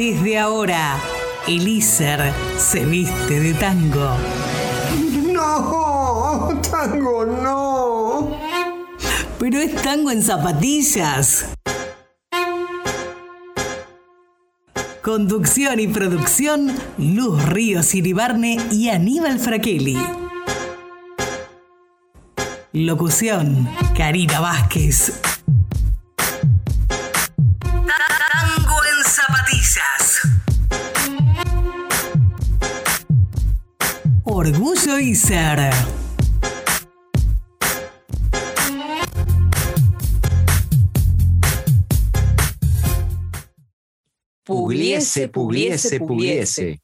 Desde ahora, Elíser se viste de tango. No, tango no. Pero es tango en zapatillas. Conducción y producción, Luz Ríos Iribarne y Aníbal Fraquelli. Locución, Karina Vázquez. Orgullo y ser. Pugliese, pugliese, pugliese.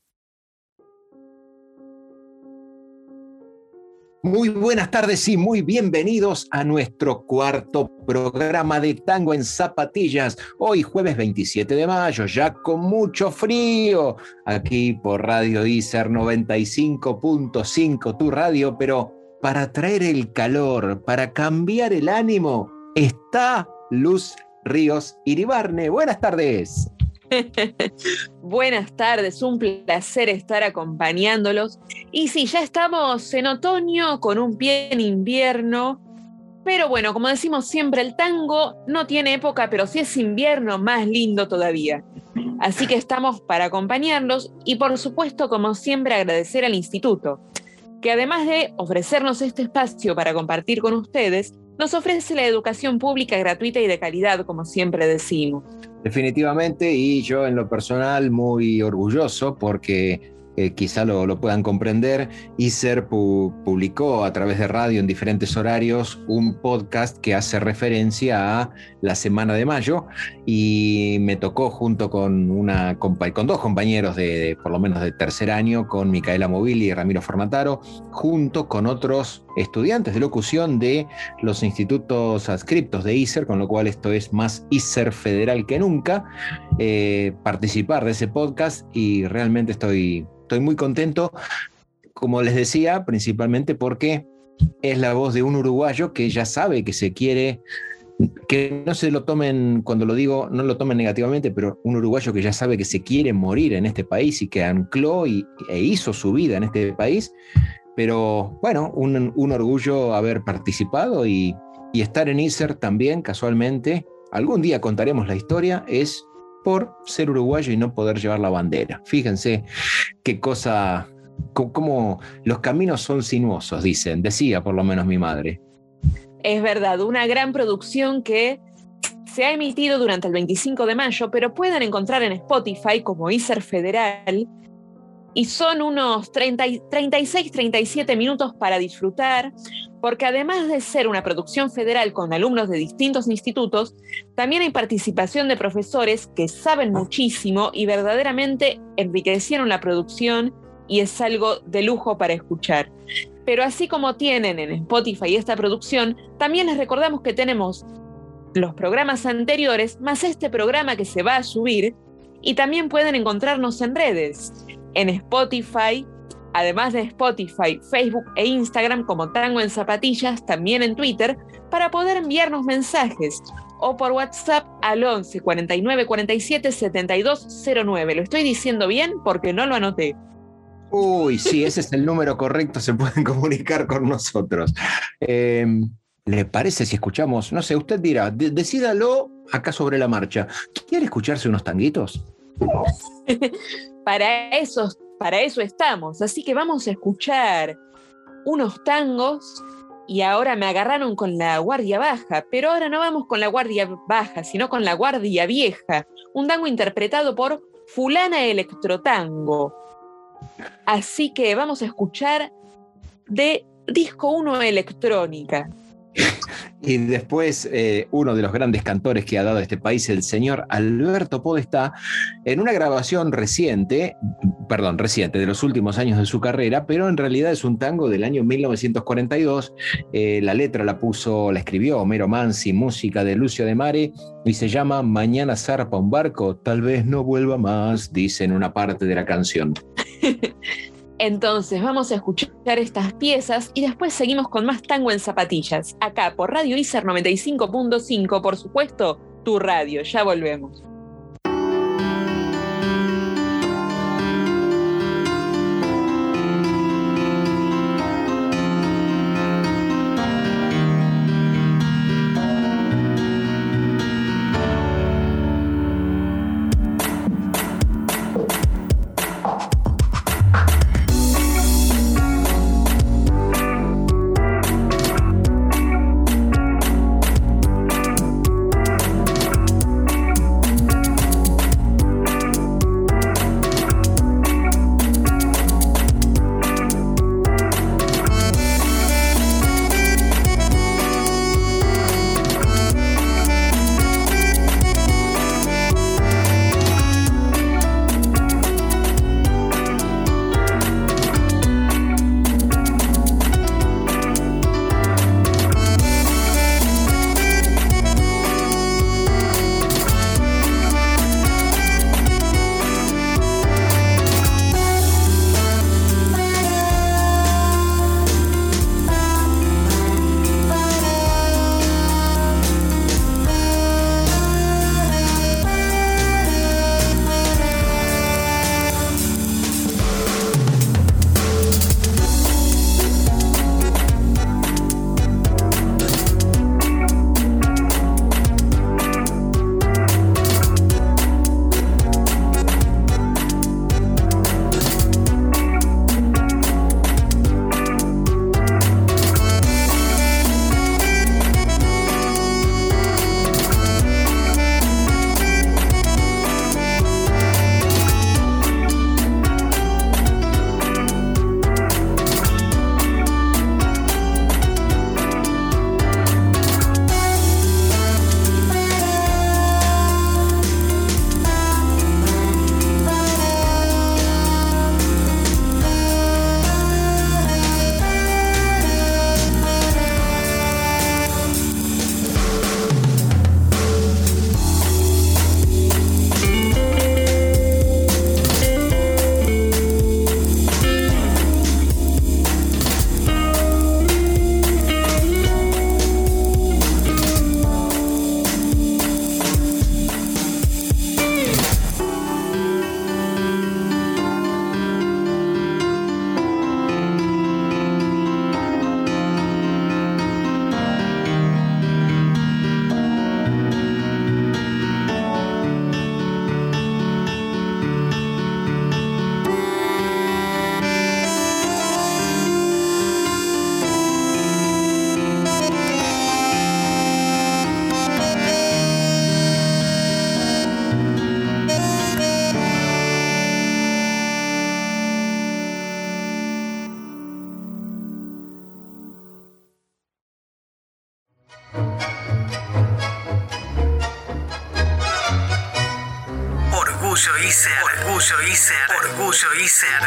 Muy buenas tardes y muy bienvenidos a nuestro cuarto programa de Tango en Zapatillas. Hoy jueves 27 de mayo, ya con mucho frío, aquí por Radio Icer 95.5, tu radio, pero para traer el calor, para cambiar el ánimo, está Luz Ríos Iribarne. Buenas tardes. Buenas tardes, un placer estar acompañándolos. Y sí, ya estamos en otoño con un pie en invierno. Pero bueno, como decimos siempre, el tango no tiene época, pero si es invierno, más lindo todavía. Así que estamos para acompañarlos y por supuesto, como siempre, agradecer al instituto, que además de ofrecernos este espacio para compartir con ustedes, nos ofrece la educación pública gratuita y de calidad, como siempre decimos. Definitivamente, y yo en lo personal muy orgulloso porque eh, quizá lo, lo, puedan comprender, ICER pu publicó a través de radio en diferentes horarios un podcast que hace referencia a la semana de mayo y me tocó junto con, una, con dos compañeros de, de por lo menos de tercer año, con Micaela Movili y Ramiro Fornataro, junto con otros estudiantes de locución de los institutos adscriptos de ICER, con lo cual esto es más ICER federal que nunca, eh, participar de ese podcast y realmente estoy estoy muy contento, como les decía, principalmente porque es la voz de un uruguayo que ya sabe que se quiere, que no se lo tomen, cuando lo digo, no lo tomen negativamente, pero un uruguayo que ya sabe que se quiere morir en este país y que ancló y, e hizo su vida en este país. Pero bueno, un, orgullo haber participado y, y estar en ISER también, casualmente. Algún día contaremos la historia, es por ser uruguayo y no poder llevar la bandera. Fíjense qué cosa, cómo los caminos son sinuosos, dicen, decía por lo menos mi madre. Es verdad, una gran producción que se ha emitido durante el 25 de mayo, pero pueden encontrar en Spotify como ISER Federal. Y son unos 36-37 minutos para disfrutar, porque además de ser una producción federal con alumnos de distintos institutos, también hay participación de profesores que saben muchísimo y verdaderamente enriquecieron la producción y es algo de lujo para escuchar. Pero así como tienen en Spotify esta producción, también les recordamos que tenemos los programas anteriores más este programa que se va a subir y también pueden encontrarnos en redes, en Spotify, además de Spotify, Facebook e Instagram como Tango en Zapatillas, también en Twitter, para poder enviarnos mensajes o por WhatsApp al 11 49 47 72 09. ¿Lo estoy diciendo bien? Porque no lo anoté. Uy, sí, ese es el número correcto, se pueden comunicar con nosotros. Eh, ¿Le parece si escuchamos? No sé, usted dirá, decídalo acá sobre la marcha. ¿Quiere escucharse unos tanguitos? para, eso, para eso estamos, así que vamos a escuchar unos tangos y ahora me agarraron con la guardia baja, pero ahora no vamos con la guardia baja, sino con la guardia vieja, un tango interpretado por Fulana Electrotango. Así que vamos a escuchar de Disco 1 Electrónica. Y después, eh, uno de los grandes cantores que ha dado este país, el señor Alberto Podestá, en una grabación reciente, perdón, reciente, de los últimos años de su carrera, pero en realidad es un tango del año 1942. Eh, la letra la puso, la escribió Homero Mansi, música de Lucio de Mare, y se llama Mañana zarpa un barco, tal vez no vuelva más, dice en una parte de la canción. Entonces vamos a escuchar estas piezas y después seguimos con más tango en zapatillas, acá por Radio ICER 95.5, por supuesto, tu radio, ya volvemos. Orgullo ISER.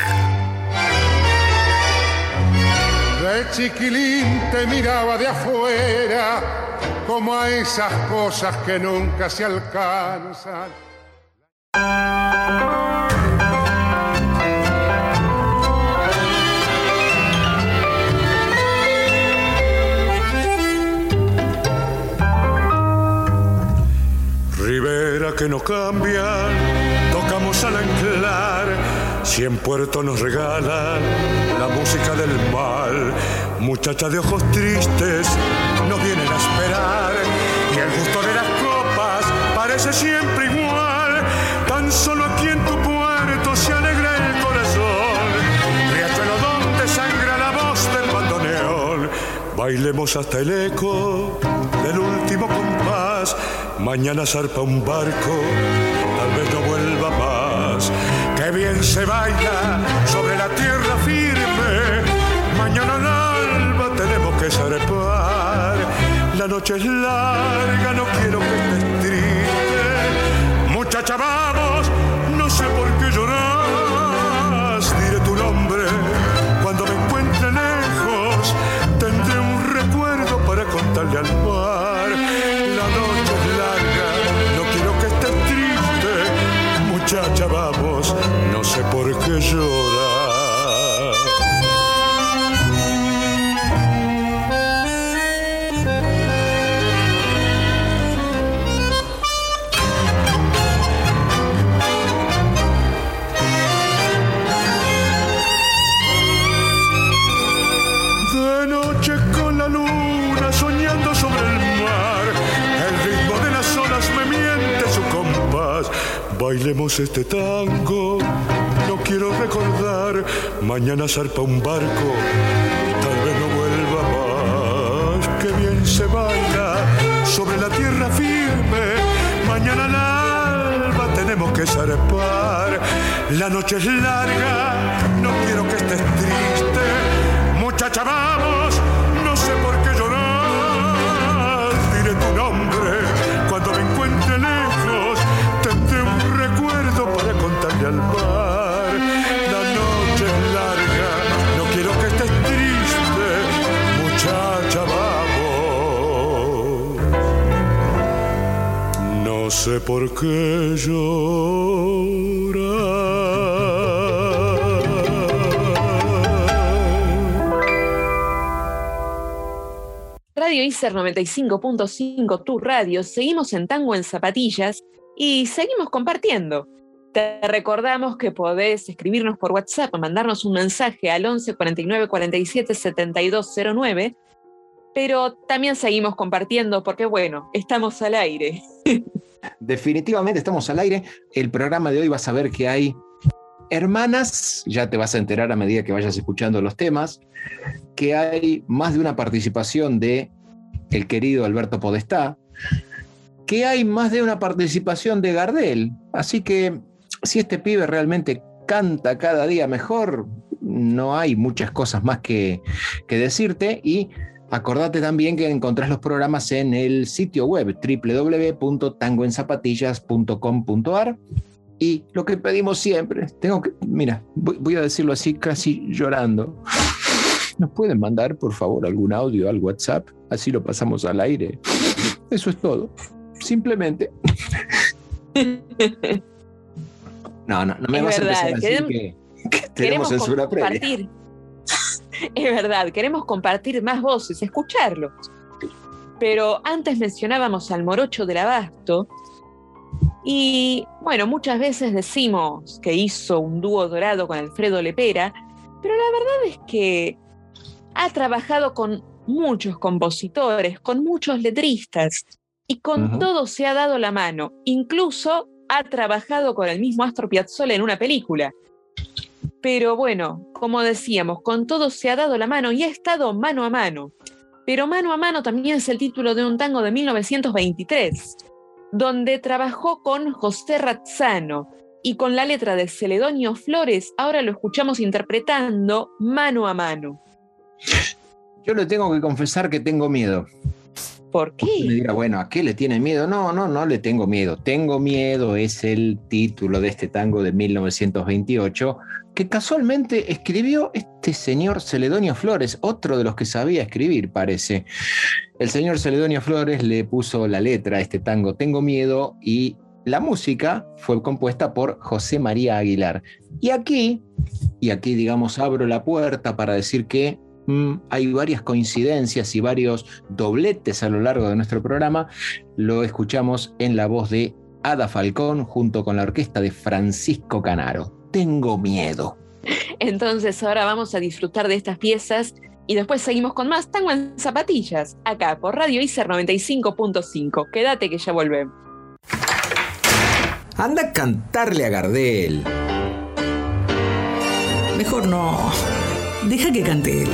De chiquilín te miraba de afuera, como a esas cosas que nunca se alcanzan. Rivera que no cambian, si en puerto nos regalan la música del mal, muchacha de ojos tristes nos vienen a esperar, y el gusto de las copas parece siempre igual, tan solo aquí en tu puerto se alegra el corazón, riachuelo donde sangra la voz del bandoneón, bailemos hasta el eco del último compás, mañana zarpa un barco, que bien se baila sobre la tierra firme, mañana al alba tenemos que zarpar, la noche es larga, no quiero que estés triste, muchacha vamos, no sé por qué lloras, diré tu nombre cuando me encuentre lejos, tendré un recuerdo para contarle al mar, la noche es larga, no quiero que estés triste, muchacha vamos, sé por qué llorar. De noche con la luna soñando sobre el mar, el ritmo de las olas me miente su compás. Bailemos este tango, quiero recordar, mañana zarpa un barco, tal vez no vuelva más. Que bien se baila sobre la tierra firme, mañana al alba tenemos que zarpar. La noche es larga, no quiero que estés triste. Sé por qué llorar. Radio ICER 95.5, tu radio. Seguimos en Tango en Zapatillas y seguimos compartiendo. Te recordamos que podés escribirnos por WhatsApp, mandarnos un mensaje al 11 49 47 72 09, pero también seguimos compartiendo porque, bueno, estamos al aire. Definitivamente estamos al aire. El programa de hoy vas a ver que hay hermanas, ya te vas a enterar a medida que vayas escuchando los temas, que hay más de una participación de el querido Alberto Podestá, que hay más de una participación de Gardel. Así que si este pibe realmente canta cada día mejor, no hay muchas cosas más que, que decirte y acordate también que encontrás los programas en el sitio web www.tangoenzapatillas.com.ar y lo que pedimos siempre, tengo que, mira, voy, voy a decirlo así casi llorando. ¿Nos pueden mandar, por favor, algún audio al WhatsApp? Así lo pasamos al aire. Eso es todo. Simplemente. No, no, no me Es vas verdad, a empezar a decir queremos- que, que tenemos censura previa. Es verdad, queremos compartir más voces, escucharlos. Pero antes mencionábamos al morocho del abasto. Y bueno, muchas veces decimos que hizo un dúo dorado con Alfredo Lepera, pero la verdad es que ha trabajado con muchos compositores, con muchos letristas, y con Ujú. todos se ha dado la mano. Incluso ha trabajado con el mismo Astor Piazzolla en una película. Pero bueno, como decíamos, con todos se ha dado la mano y ha estado mano a mano. Pero Mano a Mano también es el título de un tango de 1923, donde trabajó con José Razzano y con la letra de Celedonio Flores, ahora lo escuchamos interpretando Mano a Mano. Yo le tengo que confesar que tengo miedo. ¿Por qué? Me dirá, bueno, ¿a qué le tiene miedo? No, no, no le tengo miedo. Tengo miedo es el título de este tango de 1928 que casualmente escribió este señor Celedonio Flores, otro de los que sabía escribir, parece. El señor Celedonio Flores le puso la letra a este tango Tengo miedo y la música fue compuesta por José María Aguilar. Y aquí, y aquí digamos abro la puerta para decir que Mm, hay varias coincidencias y varios dobletes a lo largo de nuestro programa. Lo escuchamos en la voz de Ada Falcón junto con la orquesta de Francisco Canaro. Tengo miedo. Entonces ahora vamos a disfrutar de estas piezas y después seguimos con más Tango en Zapatillas, acá por Radio ICER 95.5. Quédate que ya volvemos. Anda a cantarle a Gardel. Mejor no. Deja que cante él,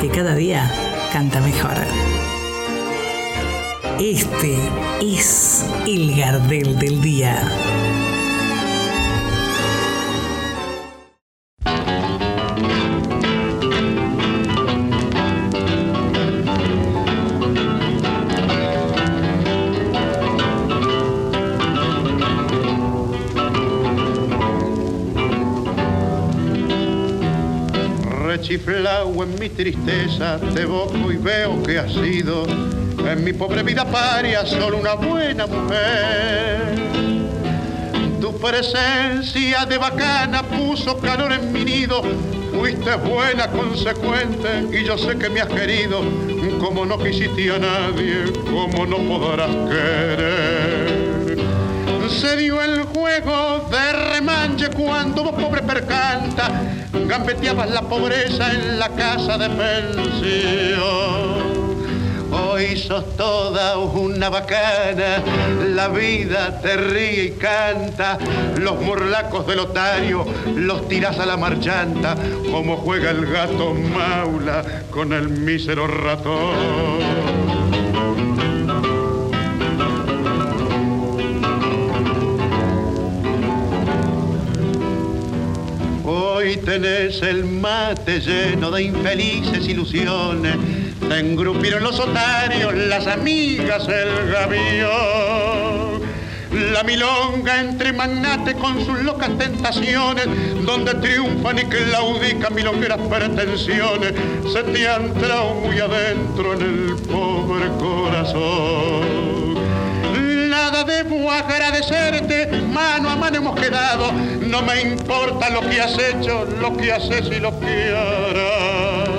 que cada día canta mejor. Este es el Gardel del Día. En mi tristeza, te evoco y veo que has sido en mi pobre vida paria solo una buena mujer. Tu presencia de bacana puso calor en mi nido, fuiste buena, consecuente y yo sé que me has querido, como no quisiste a nadie, como no podrás querer. Se dio el juego de remanche cuando vos pobre percanta gambeteabas la pobreza en la casa de pensión. Hoy sos toda una bacana, la vida te ríe y canta, los morlacos del otario los tiras a la marchanta, como juega el gato maula con el mísero ratón. Hoy tenés el mate lleno de infelices ilusiones. Te engrupieron los otarios, las amigas, el gavión. La milonga entre magnates con sus locas tentaciones, donde triunfan y claudican milongueras pretensiones, se te han entrado muy adentro en el pobre corazón agradecerte, mano a mano hemos quedado, no me importa lo que has hecho, lo que haces y lo que harás.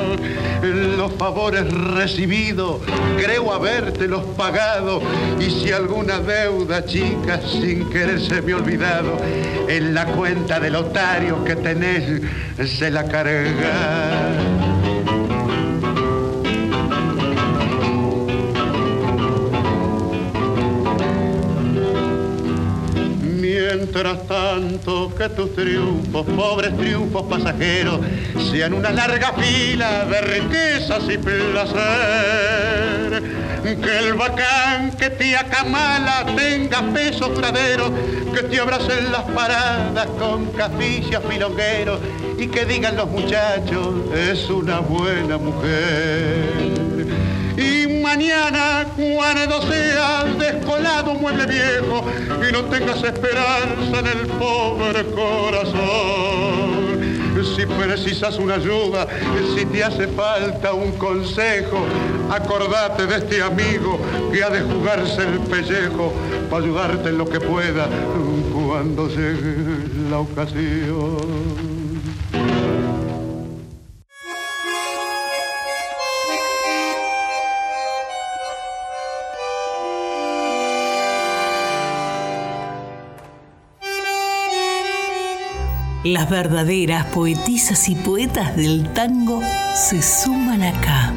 Los favores recibidos, creo habértelos pagado, y si alguna deuda chica sin querer se me olvidado, en la cuenta del otario que tenés se la carga. Mientras tanto que tus triunfos, pobres triunfos pasajeros, sean una larga fila de riquezas y placer. Que el bacán que te acamala tenga peso duradero, que te abracen las paradas con caficias milongueros y que digan los muchachos, es una buena mujer. Mañana, cuando seas descolado mueble viejo y no tengas esperanza en el pobre corazón. Si precisas una ayuda, si te hace falta un consejo, acordate de este amigo que ha de jugarse el pellejo para ayudarte en lo que pueda cuando llegue la ocasión. Las verdaderas poetisas y poetas del tango se suman acá.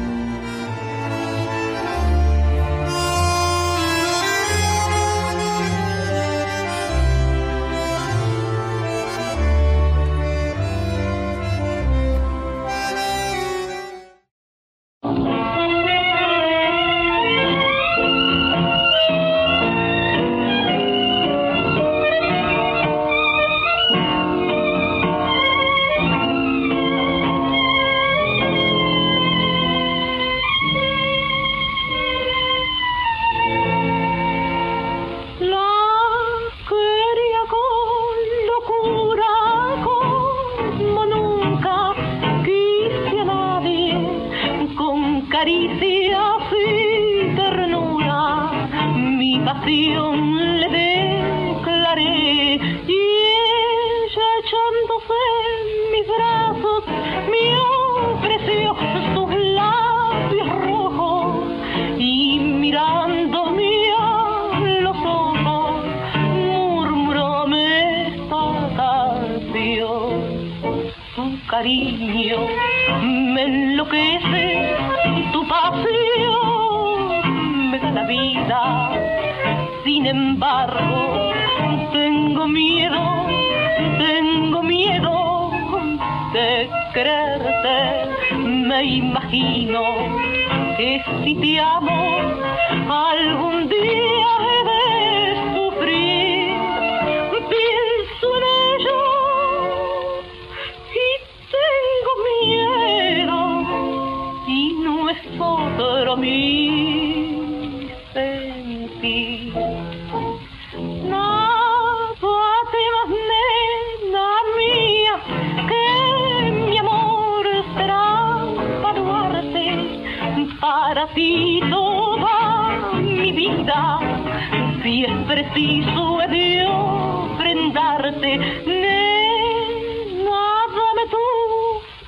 Es preciso he de ofrendarte nena dame tu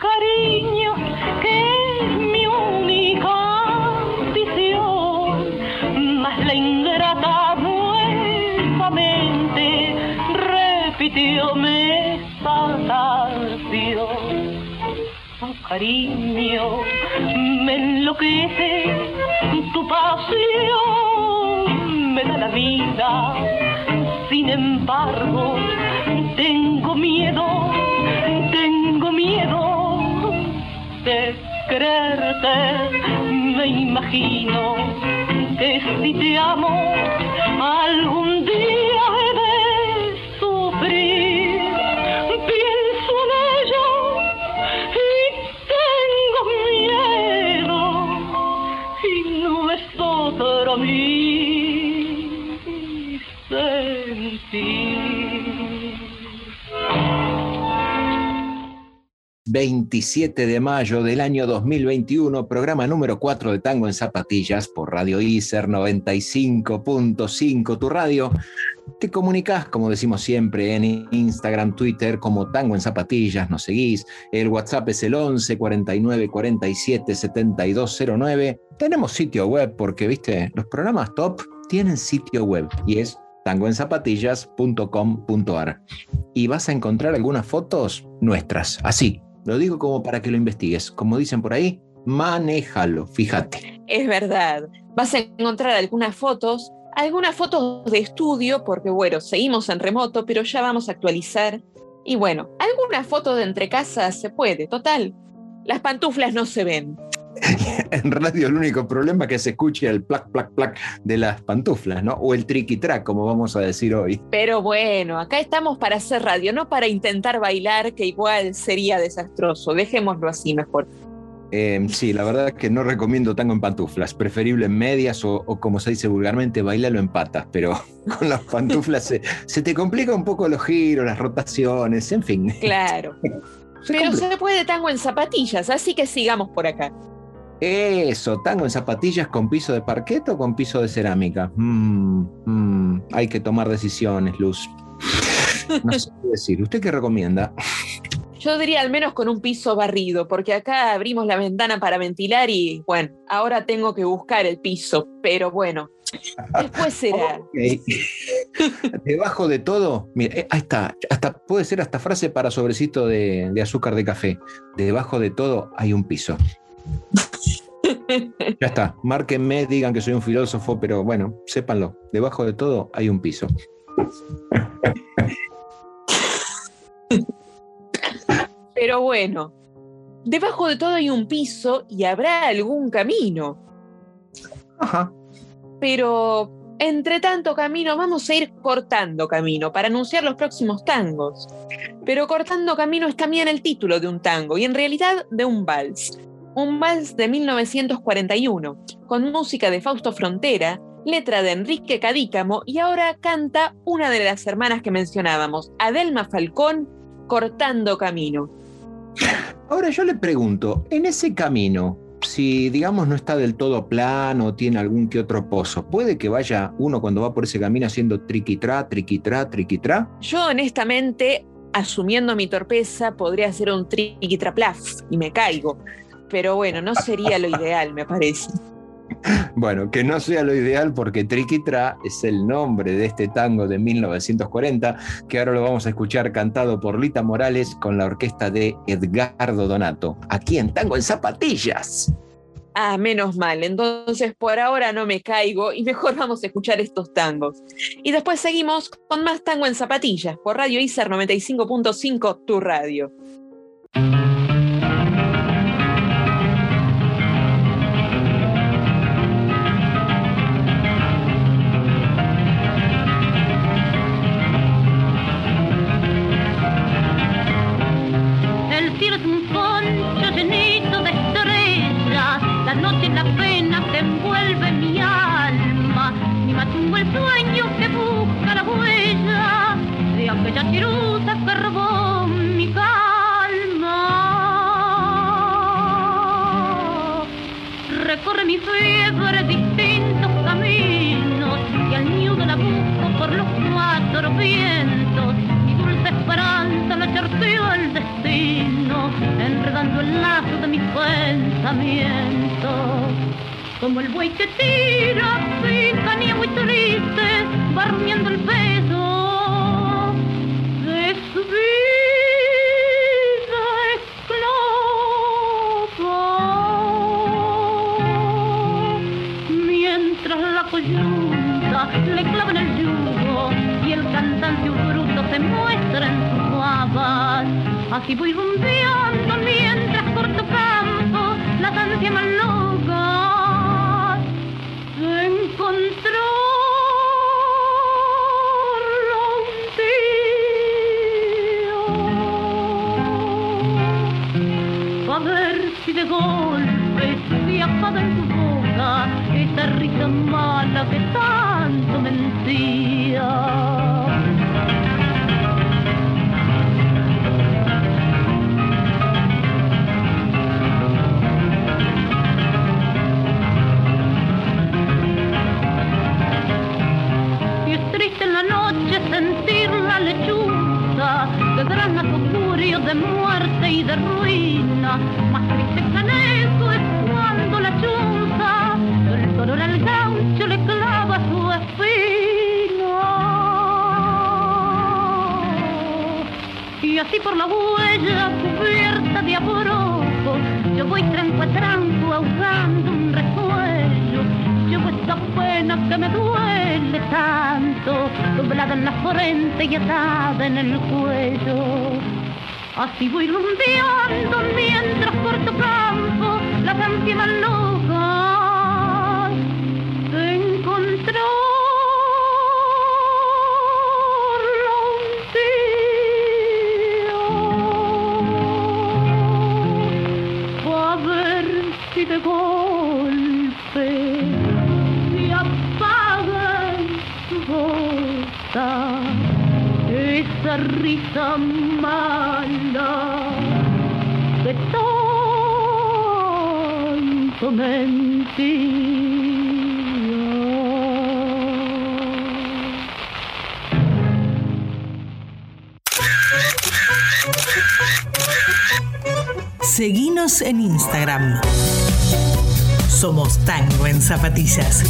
cariño que es mi única ambición. Mas la ingrata nuevamente repitióme esa canción tu cariño me enloquece, tu pasión Sin embargo, tengo miedo, tengo miedo de quererte. Me imagino que si te amo, algún 27 de mayo del año 2021, programa número 4 de Tango en Zapatillas por Radio ICER 95.5, tu radio. Te comunicas, como decimos siempre, en Instagram, Twitter, como Tango en Zapatillas, nos seguís. El WhatsApp es el 11 49 47 7209. Tenemos sitio web porque, viste, los programas top tienen sitio web y es tangoenzapatillas.com.ar. Y vas a encontrar algunas fotos nuestras, así. Lo digo como para que lo investigues. Como dicen por ahí, manéjalo, fíjate. Es verdad. Vas a encontrar algunas fotos, algunas fotos de estudio, porque bueno, seguimos en remoto, pero ya vamos a actualizar. Y bueno, algunas fotos de entre casas se puede, total. Las pantuflas no se ven. en radio el único problema es que se escuche el plac, plac, plac de las pantuflas, ¿no? O el triqui track, como vamos a decir hoy. Pero bueno, acá estamos para hacer radio, no para intentar bailar, que igual sería desastroso. Dejémoslo así mejor. Eh, sí, la verdad es que no recomiendo tango en pantuflas, preferible en medias o, o como se dice vulgarmente, bailalo en patas, pero con las pantuflas se, se te complica un poco los giros, las rotaciones, en fin. Claro. Se Pero complica. se puede tango en zapatillas, así que sigamos por acá. Eso, tango en zapatillas con piso de parquet o con piso de cerámica. Mm, mm, hay que tomar decisiones, Luz. No sé qué decir. ¿Usted qué recomienda? Yo diría al menos con un piso barrido, porque acá abrimos la ventana para ventilar y bueno, ahora tengo que buscar el piso, pero bueno, después será. Debajo de todo, mira, eh, ahí está, hasta, puede ser hasta frase para sobrecito de, de azúcar de café. Debajo de todo hay un piso. Ya está, márquenme, digan que soy un filósofo, pero bueno, sépanlo, debajo de todo hay un piso. Pero bueno, debajo de todo hay un piso y habrá algún camino. Ajá. Pero entre tanto camino vamos a ir cortando camino para anunciar los próximos tangos. Pero cortando camino es también el título de un tango y en realidad de un vals. Un vals de 1941, con música de Fausto Frontera, letra de Enrique Cadícamo y ahora canta una de las hermanas que mencionábamos, Adelma Falcón, Cortando Camino. Ahora yo le pregunto, en ese camino, si digamos no está del todo plano o tiene algún que otro pozo, puede que vaya uno cuando va por ese camino haciendo triquitrá, triquitrá, triquitrá. Yo honestamente, asumiendo mi torpeza, podría hacer un triquitraplaf y me caigo. Pero bueno, no sería lo ideal, me parece. Bueno, que no sea lo ideal porque Triquitra es el nombre de este tango de 1940, que ahora lo vamos a escuchar cantado por Lita Morales con la orquesta de Edgardo Donato, aquí en Tango en Zapatillas. Ah, menos mal. Entonces, por ahora no me caigo y mejor vamos a escuchar estos tangos. Y después seguimos con más tango en zapatillas por Radio ICER 95.5, tu radio. Cuatro vientos. Mi dulce esperanza la charteó el destino, enredando el lazo de mis pensamientos. Como el buey que tira sin canía muy triste, va rumiando el peso de su se muestra en sus babas. Así voy rumbeando mientras corto campo las ansias más locas día. A ver si de golpe se apaga tu boca esa risa mala que tanto mentía. De ruina. Más triste que en eso es cuando la chuza el dolor al gaucho le clava su espina. Y así por la huella cubierta de abrojo, yo voy tranco a tranco ahogando un resuello. Llevo esta pena que me duele tanto, doblada en la frente y atada en el cuello. Así voy rumbeando mientras corto campo las ansias más locas un día. A ver si de golpe se apaga su boca esa risa mala tanto mentía. Seguinos en Instagram. Somos Tango en Zapatillas.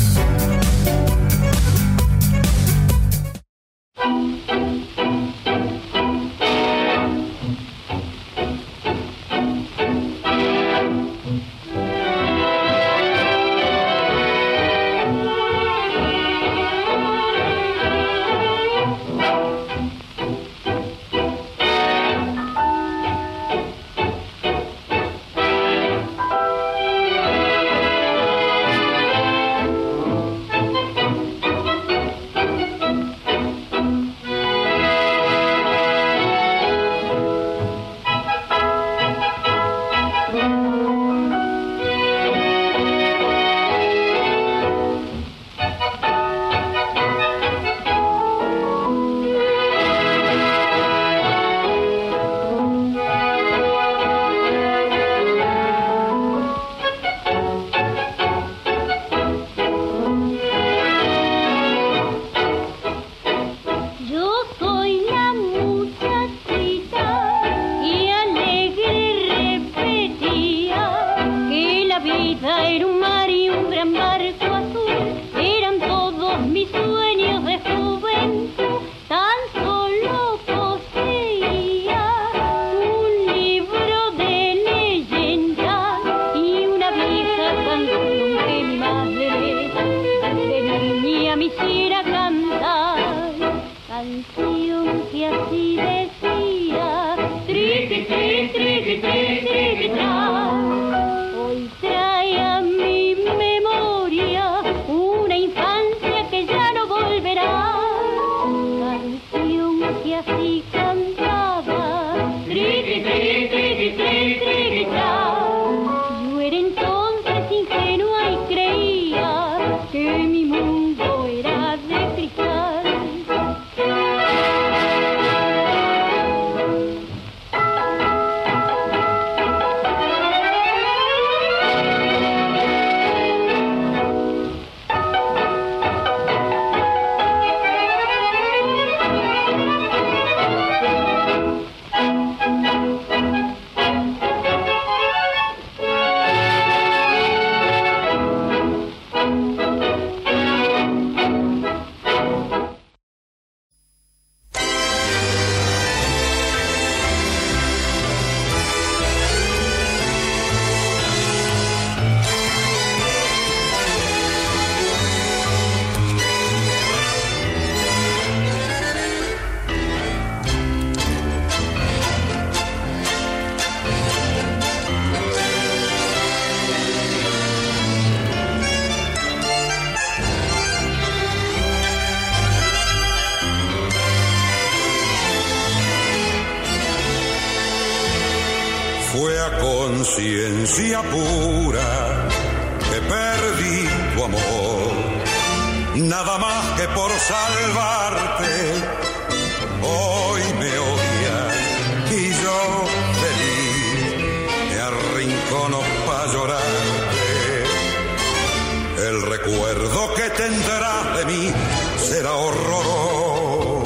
que tendrás de mí será horroroso.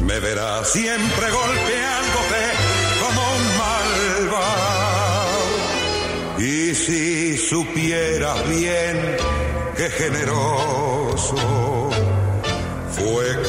Me verás siempre golpeándote como un malvado. Y si supieras bien qué generoso fue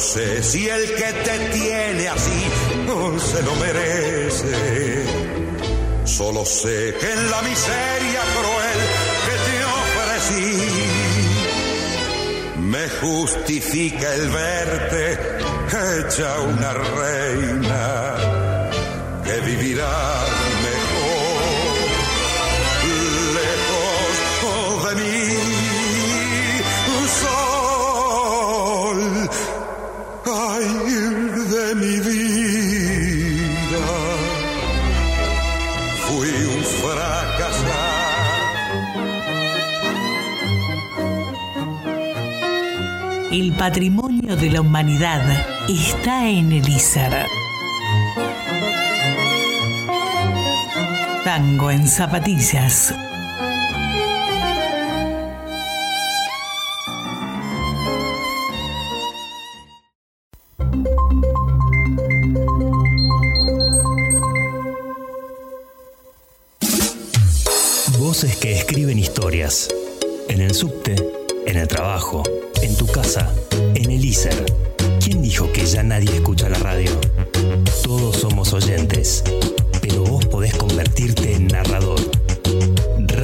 sé si el que te tiene así no se lo merece. Solo sé que en la miseria cruel que te ofrecí me justifica el verte hecha una reina que vivirá patrimonio de la humanidad está en el ISAR. Tango en zapatillas.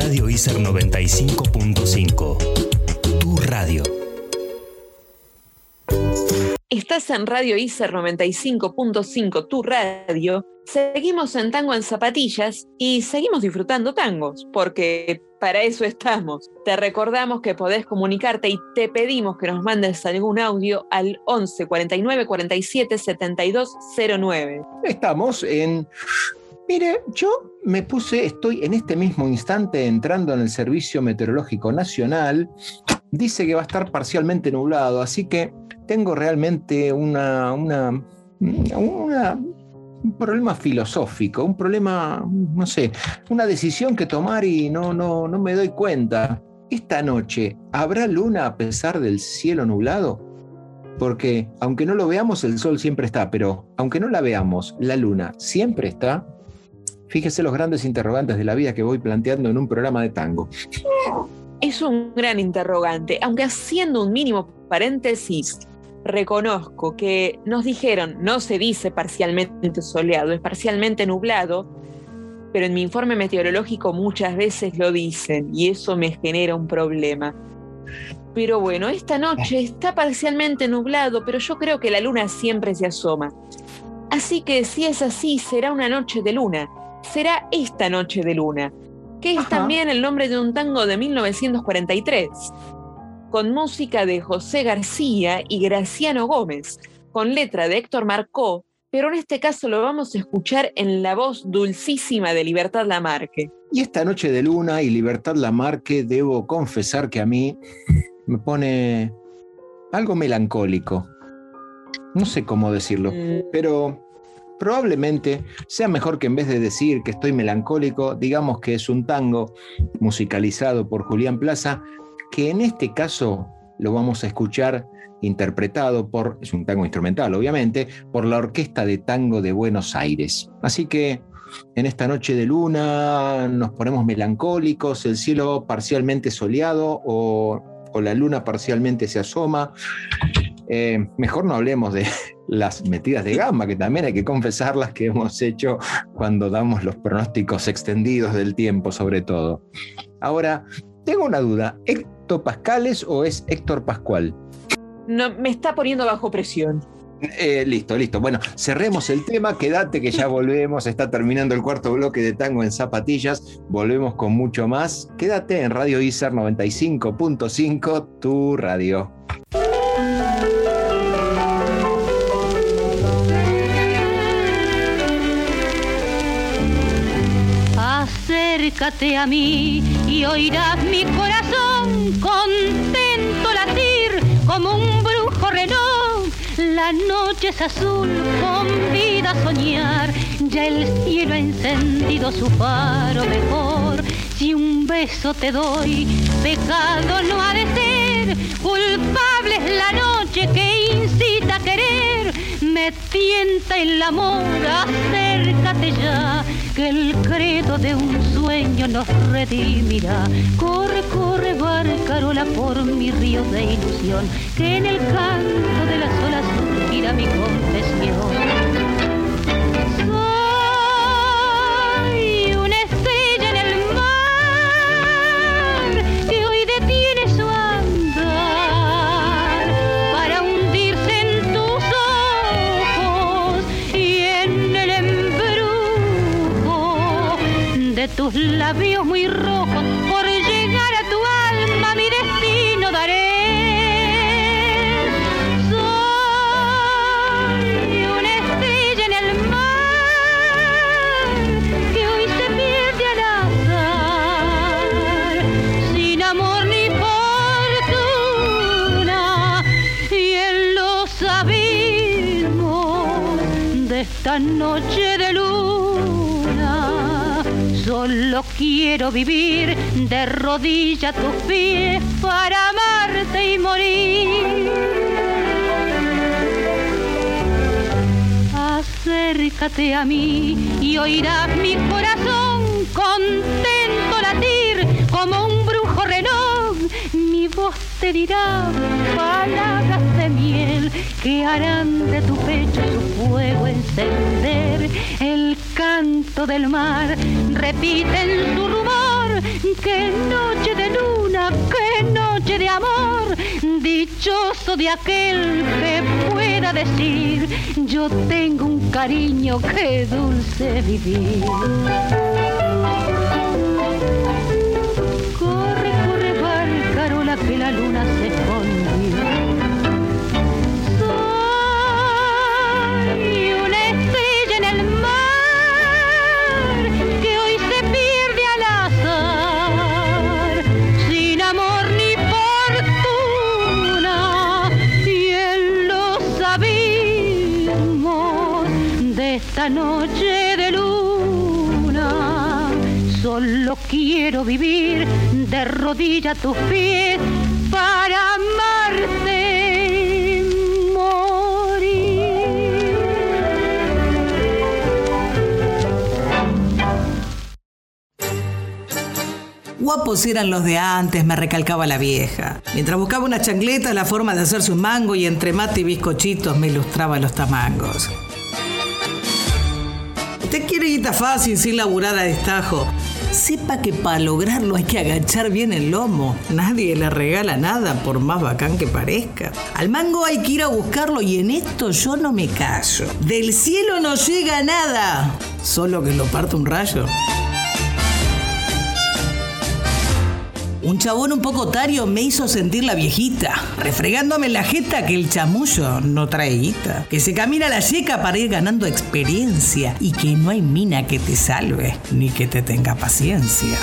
Radio ISER 95.5. Tu radio. Estás en Radio ISER 95.5, tu radio. Seguimos en Tango en Zapatillas y seguimos disfrutando tangos, porque para eso estamos. Te recordamos que podés comunicarte y te pedimos que nos mandes algún audio al 11 49 47 72 09. Estamos en Mire, yo me puse, estoy en este mismo instante entrando en el Servicio Meteorológico Nacional. Dice que va a estar parcialmente nublado, así que tengo realmente una, una, un problema filosófico, un problema, no sé, una decisión que tomar y no, no, no me doy cuenta. Esta noche, ¿habrá luna a pesar del cielo nublado? Porque aunque no lo veamos, el sol siempre está, pero aunque no la veamos, la luna siempre está. Fíjese los grandes interrogantes de la vida que voy planteando en un programa de tango. Es un gran interrogante, aunque haciendo un mínimo paréntesis, reconozco que nos dijeron, no se dice parcialmente soleado, es parcialmente nublado, pero en mi informe meteorológico muchas veces lo dicen y eso me genera un problema. Pero bueno, esta noche está parcialmente nublado, pero yo creo que la luna siempre se asoma. Así que si es así, será una noche de luna será Esta Noche de Luna, que es también el nombre de un tango de 1943, con música de José García y Graciano Gómez, con letra de Héctor Marcó, pero en este caso lo vamos a escuchar en la voz dulcísima de Libertad Lamarque. Y esta noche de luna y Libertad Lamarque, debo confesar que a mí me pone algo melancólico. No sé cómo decirlo, mm. pero probablemente sea mejor que en vez de decir que estoy melancólico, digamos que es un tango musicalizado por Julián Plaza, que en este caso lo vamos a escuchar interpretado por, es un tango instrumental obviamente, por la Orquesta de Tango de Buenos Aires. Así que en esta noche de luna nos ponemos melancólicos, el cielo parcialmente soleado o, la luna parcialmente se asoma. Eh, mejor no hablemos de, las metidas de gamba, que también hay que confesarlas que hemos hecho cuando damos los pronósticos extendidos del tiempo, sobre todo. Ahora, tengo una duda, ¿Héctor Pascales o es Héctor Pascual? No, me está poniendo bajo presión. Eh, listo, listo. Bueno, cerremos el tema, quédate que ya volvemos, está terminando el cuarto bloque de Tango en Zapatillas, volvemos con mucho más. Quédate en Radio ISER 95.5, tu radio. Acércate a mí y oirás mi corazón contento latir como un brujo reloj. La noche es azul, convida a soñar, ya el cielo ha encendido su faro mejor. Si un beso te doy, pecado no ha de ser, culpable es la noche que incita a querer, me tienta el amor, acércate ya que el credo de un sueño nos redimirá. Corre, corre, barcarola por mi río de ilusión, que en el canto de las olas surgirá mi confesión. Tus labios muy rojos, por llegar a tu alma mi destino daré. Soy una estrella en el mar que hoy se pierde al azar, sin amor ni fortuna y en los abismos de esta noche quiero vivir de rodilla a tus pies para amarte y morir. Acércate a mí y oirás mi corazón contento latir como un brujo reloj. Mi voz te dirá palabras de miel que harán de tu pecho su fuego encender. El canto del mar repite en su rumor, qué noche de luna, qué noche de amor, dichoso de aquel que pueda decir, yo tengo un cariño que dulce vivir. Corre, corre, barcarola, que la luna se escondió. Esta noche de luna. Solo quiero vivir de rodilla a tus pies para amarte. Guapos eran los de antes, me recalcaba la vieja. Mientras buscaba una chancleta, la forma de hacerse un mango y entre mate y bizcochitos me ilustraba los tamangos. Fácil sin laburar a destajo. Sepa que para lograrlo hay que agachar bien el lomo. Nadie le regala nada, por más bacán que parezca. Al mango hay que ir a buscarlo y en esto yo no me callo. Del cielo no llega nada, solo que lo parte un rayo. Un chabón un poco tario me hizo sentir la viejita, refregándome la jeta que el chamullo no trae guita, que se camina la yeca para ir ganando experiencia y que no hay mina que te salve ni que te tenga paciencia.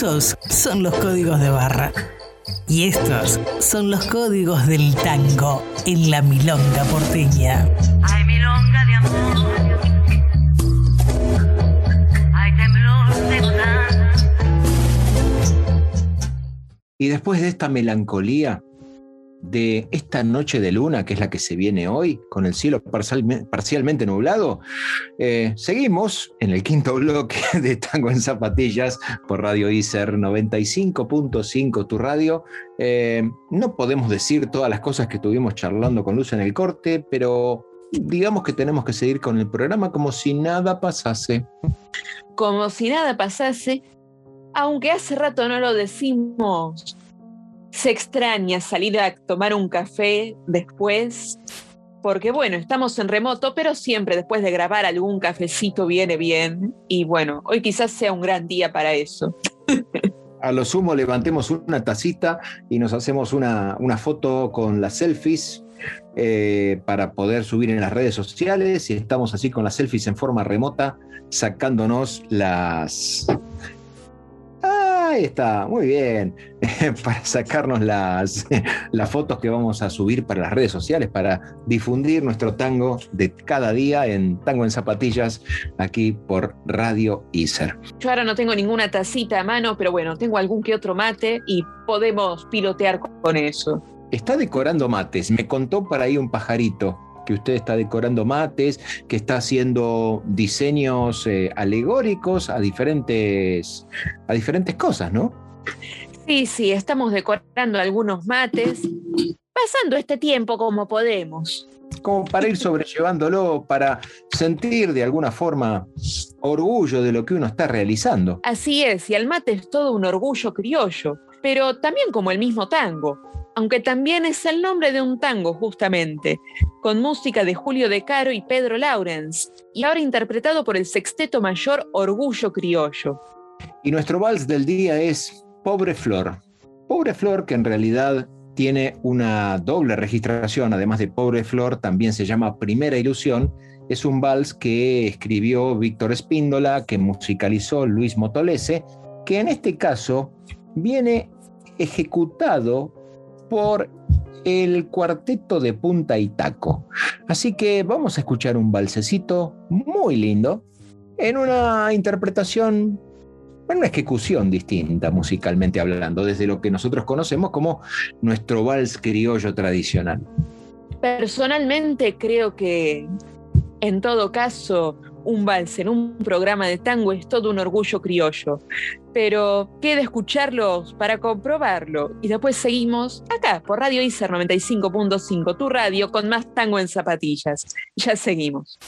Esos son los códigos de barra. Y estos son los códigos del tango en la milonga porteña. Ay, milonga de amor. Ay, temblor de gozar. Y después de esta melancolía, de esta noche de luna, que es la que se viene hoy, con el cielo parcialme- parcialmente nublado, eh, seguimos en el quinto bloque de Tango en Zapatillas por Radio ICER 95.5, tu radio. Eh, no podemos decir todas las cosas que estuvimos charlando con Luz en el corte, pero digamos que tenemos que seguir con el programa como si nada pasase. Como si nada pasase, aunque hace rato no lo decimos, se extraña salir a tomar un café después, porque bueno, estamos en remoto, pero siempre después de grabar algún cafecito viene bien. Y bueno, hoy quizás sea un gran día para eso. A lo sumo levantemos una tacita y nos hacemos una, una foto con las selfies eh, para poder subir en las redes sociales y estamos así con las selfies en forma remota sacándonos las... Ahí está, muy bien. para sacarnos las, las fotos que vamos a subir para las redes sociales, para difundir nuestro tango de cada día en Tango en Zapatillas, aquí por Radio ISER. Yo ahora no tengo ninguna tacita a mano, pero bueno, tengo algún que otro mate y podemos pilotear con eso. Está decorando mates. Me contó por ahí un pajarito que usted está decorando mates, que está haciendo diseños eh, alegóricos a diferentes, a diferentes cosas, ¿no? Sí, sí, estamos decorando algunos mates, pasando este tiempo como podemos. Como para ir sobrellevándolo, para sentir de alguna forma orgullo de lo que uno está realizando. Así es, y el mate es todo un orgullo criollo, pero también como el mismo tango, aunque también es el nombre de un tango justamente, con música de Julio De Caro y Pedro Laurens, y ahora interpretado por el sexteto mayor Orgullo Criollo. Y nuestro vals del día es Pobre Flor. Pobre Flor que en realidad tiene una doble registración, además de Pobre Flor, también se llama Primera Ilusión. Es un vals que escribió Víctor Espíndola, que musicalizó Luis Motolese, que en este caso viene ejecutado por el cuarteto de punta y taco. Así que vamos a escuchar un balsecito muy lindo en una interpretación, en una ejecución distinta musicalmente hablando, desde lo que nosotros conocemos como nuestro vals criollo tradicional. Personalmente creo que, en todo caso, un vals en un programa de tango es todo un orgullo criollo. Pero queda escucharlos para comprobarlo. Y después seguimos acá por Radio ICER 95.5, tu radio con más tango en zapatillas. Ya seguimos.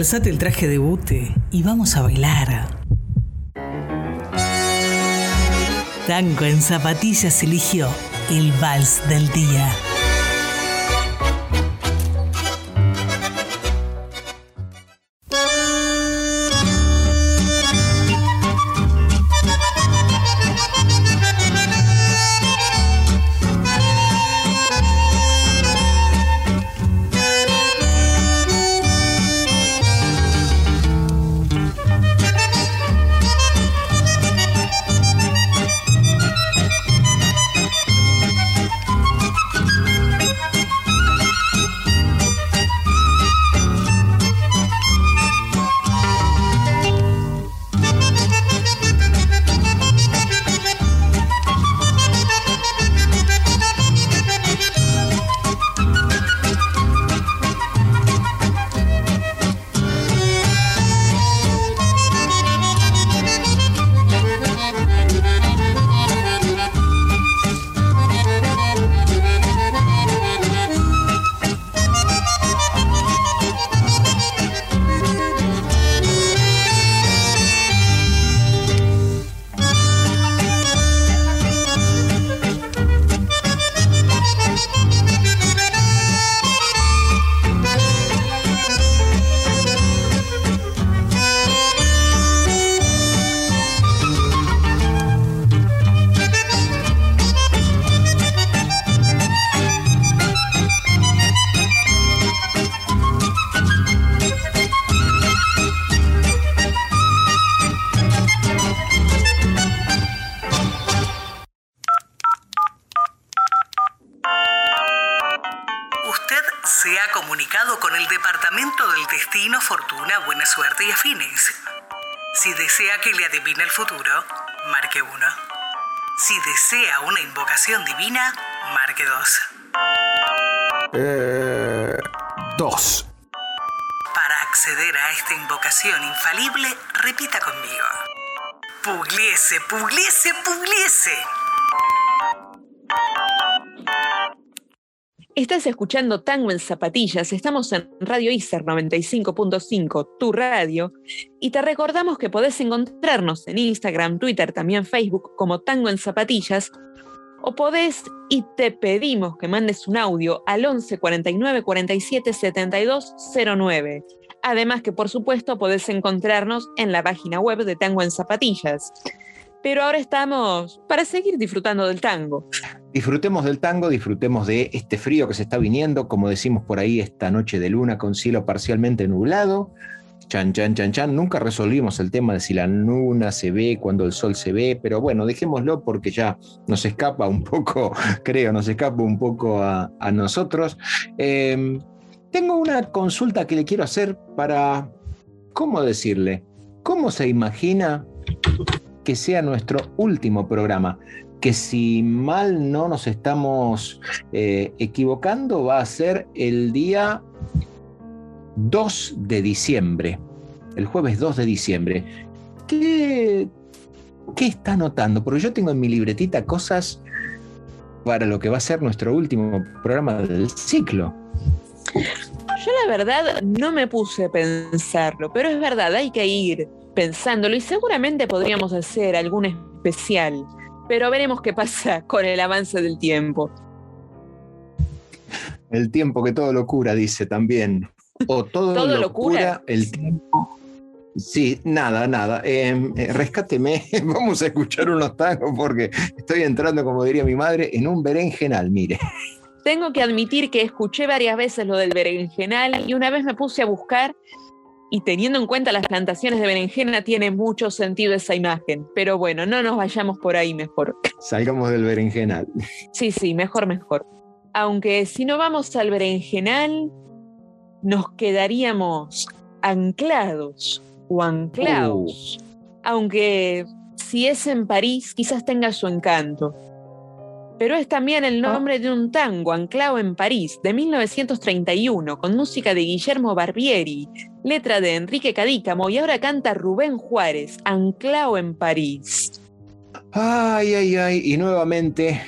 Calzate el traje de bute y vamos a bailar. Tango en zapatillas eligió el vals del día. Marque 2. Eh, dos. Para acceder a esta invocación infalible, repita conmigo. Pugliese, pugliese, pugliese. Estás escuchando Tango en Zapatillas, estamos en Radio ICER 95.5, tu radio, y te recordamos que podés encontrarnos en Instagram, Twitter, también Facebook como Tango en Zapatillas, o podés y te pedimos que mandes un audio al 11 49 47 72 09. Además que por supuesto podés encontrarnos en la página web de Tango en Zapatillas. Pero ahora estamos para seguir disfrutando del tango. Disfrutemos del tango, disfrutemos de este frío que se está viniendo, como decimos por ahí, esta noche de luna con cielo parcialmente nublado. Chan, chan, chan, chan. Nunca resolvimos el tema de si la luna se ve, cuando el sol se ve, pero bueno, dejémoslo porque ya nos escapa un poco, creo, nos escapa un poco a, nosotros. Eh, tengo una consulta que le quiero hacer para, ¿cómo decirle? ¿Cómo se imagina que sea nuestro último programa? Que si mal no nos estamos eh, equivocando, va a ser el día 2 de diciembre, el jueves 2 de diciembre. ¿Qué, qué está notando? Porque yo tengo en mi libretita cosas para lo que va a ser nuestro último programa del ciclo. Yo la verdad no me puse a pensarlo, pero es verdad, hay que ir pensándolo y seguramente podríamos hacer algún especial, pero veremos qué pasa con el avance del tiempo. El tiempo que todo lo cura, dice también. O todo, ¿Todo lo, lo cura, cura? el tiempo. Sí, nada, nada. Eh, eh, rescáteme, vamos a escuchar unos tangos porque estoy entrando, como diría mi madre, en un berenjenal, mire. Tengo que admitir que escuché varias veces lo del berenjenal y una vez me puse a buscar y teniendo en cuenta las plantaciones de berenjena tiene mucho sentido esa imagen. Pero bueno, no nos vayamos por ahí mejor. Salgamos del berenjenal. Sí, sí, mejor, mejor. Aunque si no vamos al berenjenal, nos quedaríamos anclados o anclados. Aunque si es en París, quizás tenga su encanto. Pero es también el nombre de un tango anclado en París de 1931 con música de Guillermo Barbieri, letra de Enrique Cadícamo y ahora canta Rubén Juárez, anclado en París. Ay, ay, ay. Y nuevamente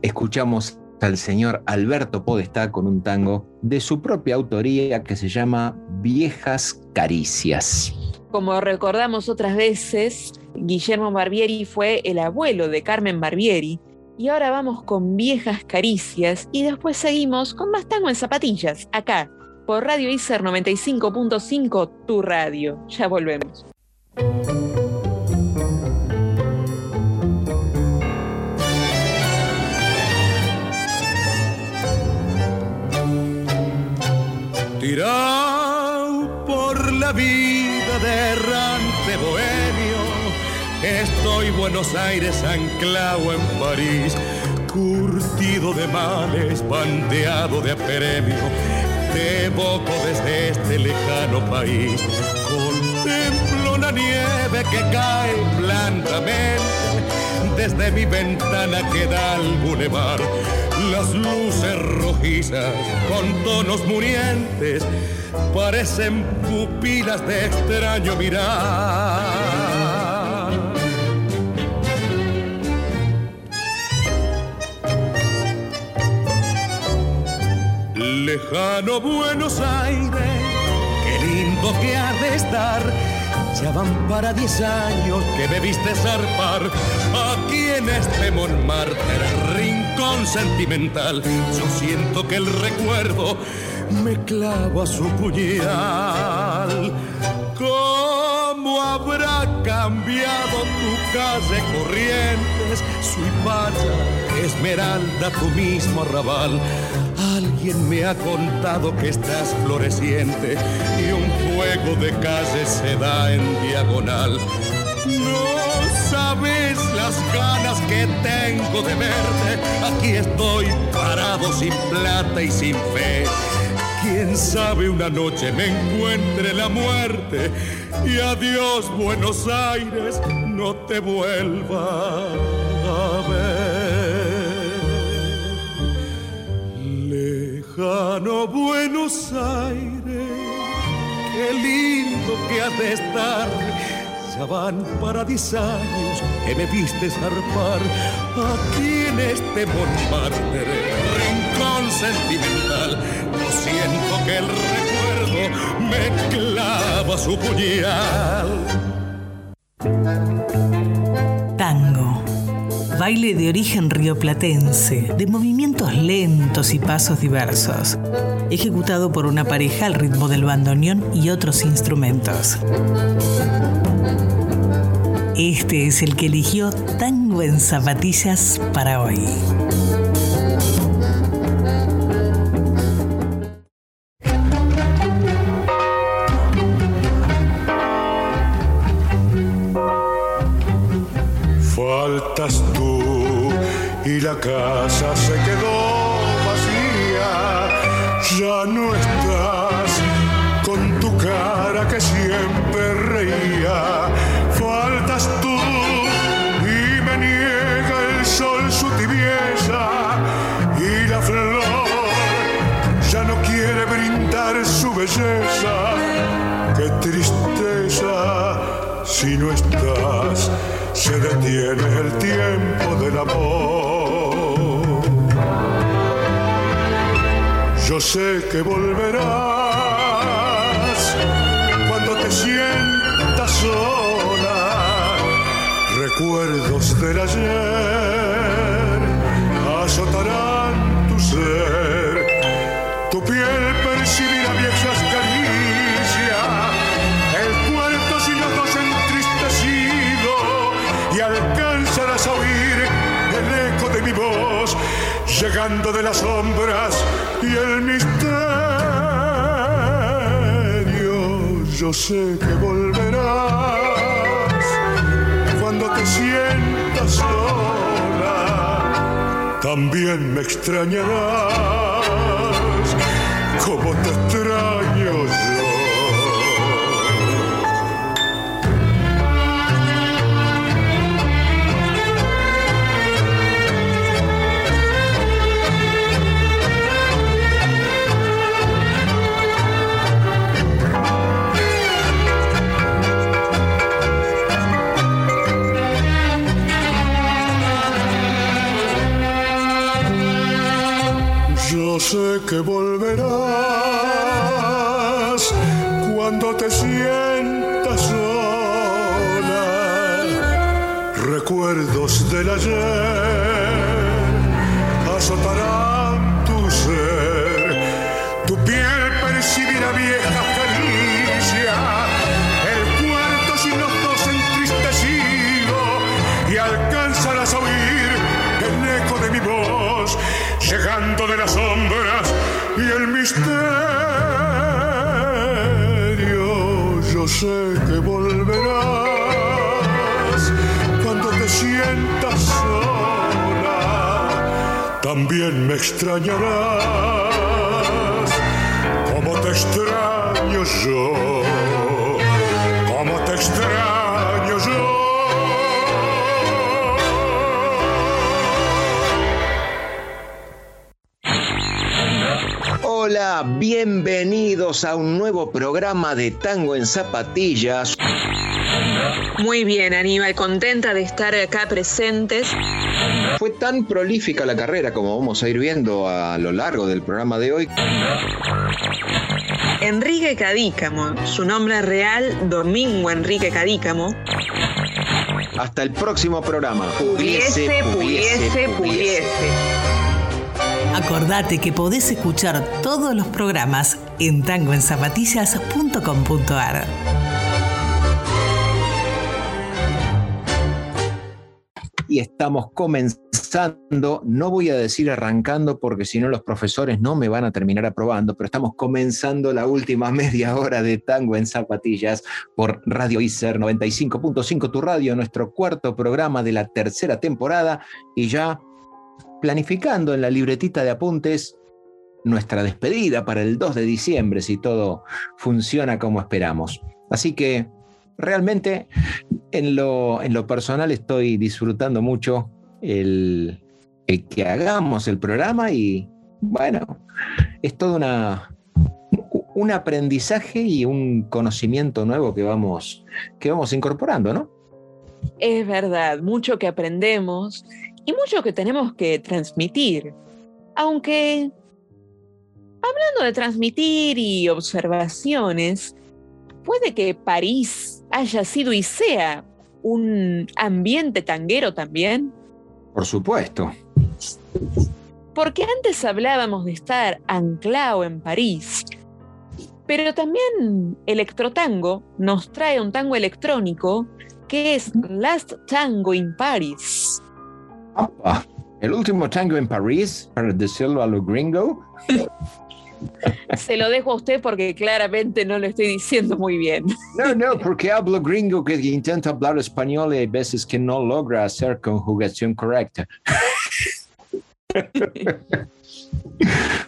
escuchamos al señor Alberto Podestá con un tango de su propia autoría que se llama Viejas Caricias. Como recordamos otras veces, Guillermo Barbieri fue el abuelo de Carmen Barbieri. Y ahora vamos con Viejas Caricias y después seguimos con más tango en zapatillas, acá, por Radio ICER 95.5, tu radio. Ya volvemos. Tirado por la vida de errante bohemio, estoy Buenos Aires anclado en París, curtido de males, bandeado de apremio, te evoco desde este lejano país, contemplo la nieve que cae blandamente desde mi ventana que da al bulevar las luces rojizas con tonos murientes parecen pupilas de extraño mirar. Lejano Buenos Aires, qué lindo que ha de estar. Ya van para diez años que me viste zarpar aquí en este Montmartre, rincón sentimental. Yo siento que el recuerdo me clava su puñal. ¿Cómo habrá cambiado tu calle Corrientes, Suipaya, Esmeralda, tu mismo arrabal? Alguien me ha contado que estás floreciente y un juego de calle se da en diagonal. No sabes las ganas que tengo de verte. Aquí estoy parado sin plata y sin fe. Quién sabe una noche me encuentre la muerte y adiós Buenos Aires no te vuelva a ver. Lejano Buenos Aires, qué lindo que ha de estar ya van para diez años que me viste zarpar aquí en este Montmartre, rincón sentimental. Yo siento que el recuerdo me clava su puñal. Baile de origen rioplatense, de movimientos lentos y pasos diversos, ejecutado por una pareja al ritmo del bandoneón y otros instrumentos. Este es el que eligió Tango en Zapatillas para hoy. Sé que volverás cuando te sientas sola. También me extrañarás te sientas sola. También me extrañarás como te extraño yo, como te extraño yo. Hola, bienvenidos a un nuevo programa de Tango en Zapatillas. Muy bien, Aníbal, contenta de estar acá presentes. Fue tan prolífica la carrera como vamos a ir viendo a lo largo del programa de hoy. Enrique Cadícamo, su nombre real, Domingo Enrique Cadícamo. Hasta el próximo programa. Pudiese, pudiese, pudiese. Acordate que podés escuchar todos los programas en tangoenzapatillas.com.ar. y estamos comenzando, no voy a decir arrancando porque si no los profesores no me van a terminar aprobando, pero estamos comenzando la última media hora de Tango en Zapatillas por Radio ICER 95.5 Tu Radio, nuestro cuarto programa de la tercera temporada y ya planificando en la libretita de apuntes nuestra despedida para el 2 de diciembre si todo funciona como esperamos. Así que realmente en lo, en lo personal estoy disfrutando mucho el, el que hagamos el programa y bueno, es todo una, un aprendizaje y un conocimiento nuevo que vamos, que vamos incorporando, ¿no? Es verdad, mucho que aprendemos y mucho que tenemos que transmitir. Aunque, hablando de transmitir y observaciones, puede que París haya sido y sea un ambiente tanguero también. Por supuesto. Porque antes hablábamos de estar anclado en París, pero también Electrotango nos trae un tango electrónico que es Last Tango in Paris. Opa, el último tango en París, para decirlo a lo gringo. Se lo dejo a usted porque claramente no lo estoy diciendo muy bien. No, no, porque hablo gringo que intenta hablar español y hay veces que no logra hacer conjugación correcta.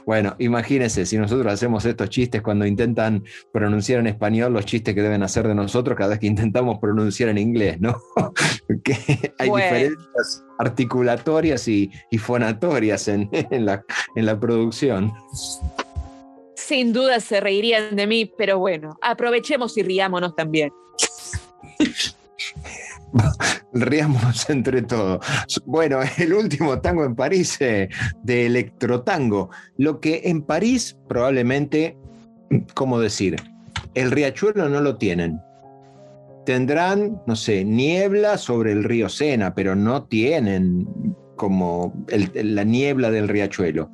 Bueno, imagínense, si nosotros hacemos estos chistes cuando intentan pronunciar en español, los chistes que deben hacer de nosotros cada vez que intentamos pronunciar en inglés, ¿no? que hay Bueno. diferencias articulatorias y, y fonatorias en, en la, en la producción. Sin duda se reirían de mí, pero bueno, aprovechemos y riámonos también. Riámonos entre todos. Bueno, el último tango en París eh, de electrotango. Lo que en París probablemente, ¿cómo decir? El riachuelo no lo tienen. Tendrán, no sé, niebla sobre el río Sena, pero no tienen como la niebla del riachuelo,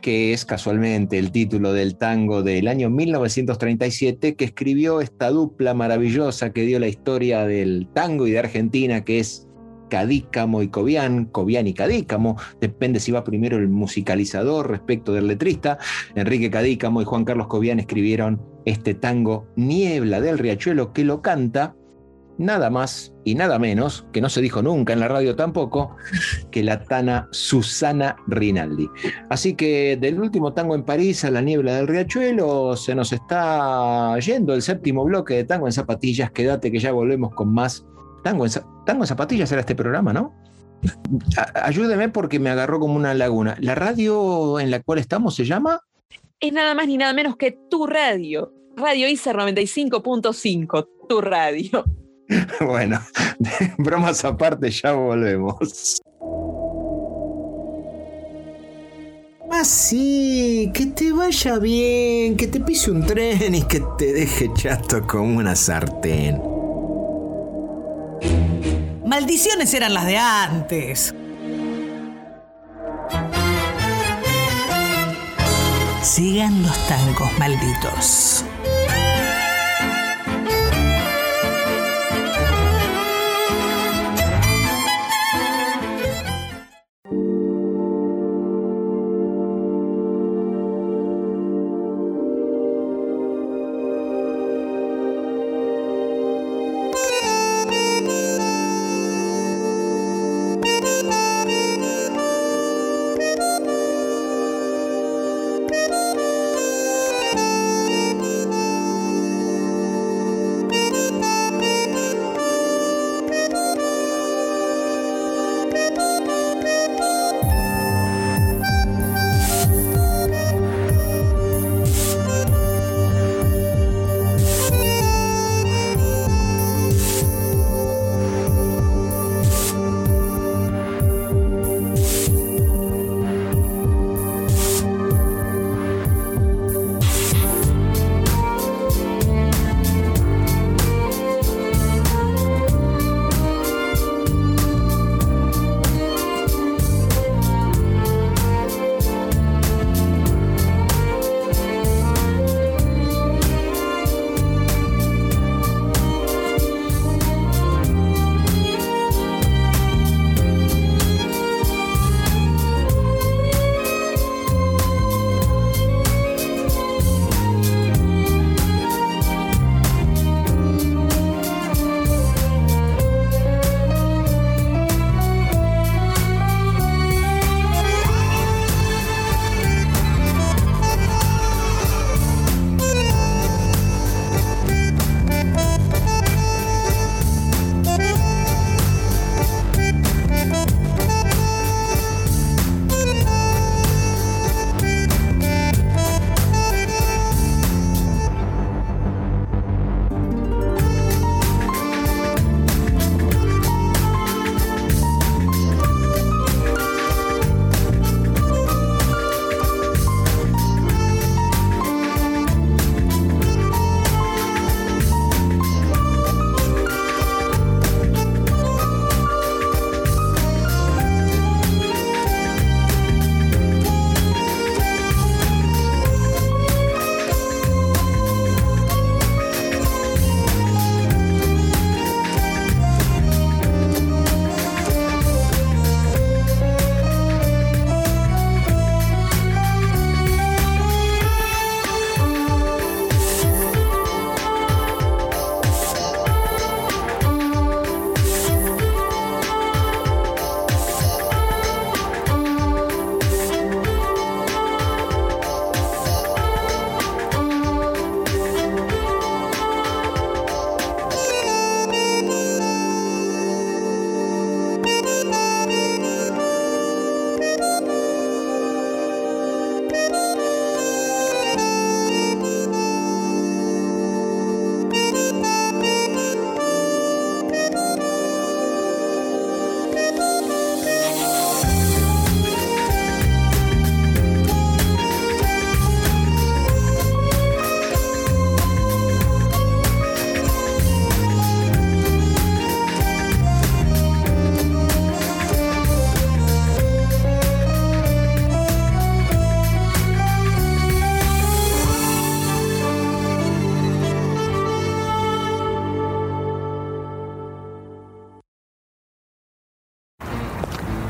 que es casualmente el título del tango del año 1937 que escribió esta dupla maravillosa que dio la historia del tango y de Argentina, que es Cadícamo y Cobian, Cobian y Cadícamo, depende si va primero el musicalizador respecto del letrista. Enrique Cadícamo y Juan Carlos Cobian escribieron este tango Niebla del Riachuelo que lo canta nada más y nada menos, que no se dijo nunca en la radio tampoco, que la tana Susana Rinaldi. Así que del último tango en París a la niebla del Riachuelo se nos está yendo el séptimo bloque de Tango en Zapatillas. Quédate que ya volvemos con más. Tango en, en Zapatillas era este programa, ¿no? Ayúdeme porque me agarró como una laguna. ¿La radio en la cual estamos se llama? Es nada más ni nada menos que tu radio. Radio ICER 95.5, tu radio. Bueno, bromas aparte, ya volvemos. Ah, sí, que te vaya bien, que te pise un tren y que te deje chato como una sartén. Maldiciones eran las de antes. Sigan los tangos malditos.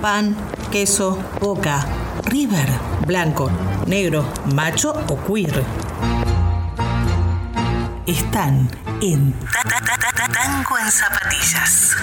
Pan, queso, boca, river, blanco, negro, macho o queer. Están en Tango en Zapatillas.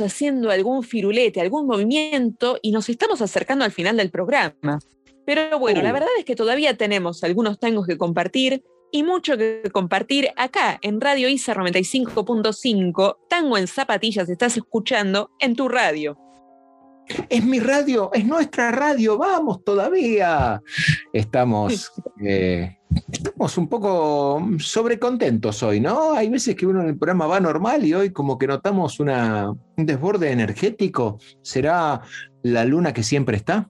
Haciendo algún firulete, algún movimiento y nos estamos acercando al final del programa. Pero bueno, la Uh. verdad es que todavía tenemos algunos tangos que compartir y mucho que compartir acá en Radio ISA 95.5. Tango en zapatillas estás escuchando en tu radio. Es mi radio, es nuestra radio, vamos todavía. Estamos, eh, estamos un poco sobrecontentos hoy, ¿no? Hay veces que uno en el programa va normal y hoy como que notamos una, un desborde energético. ¿Será la luna que siempre está?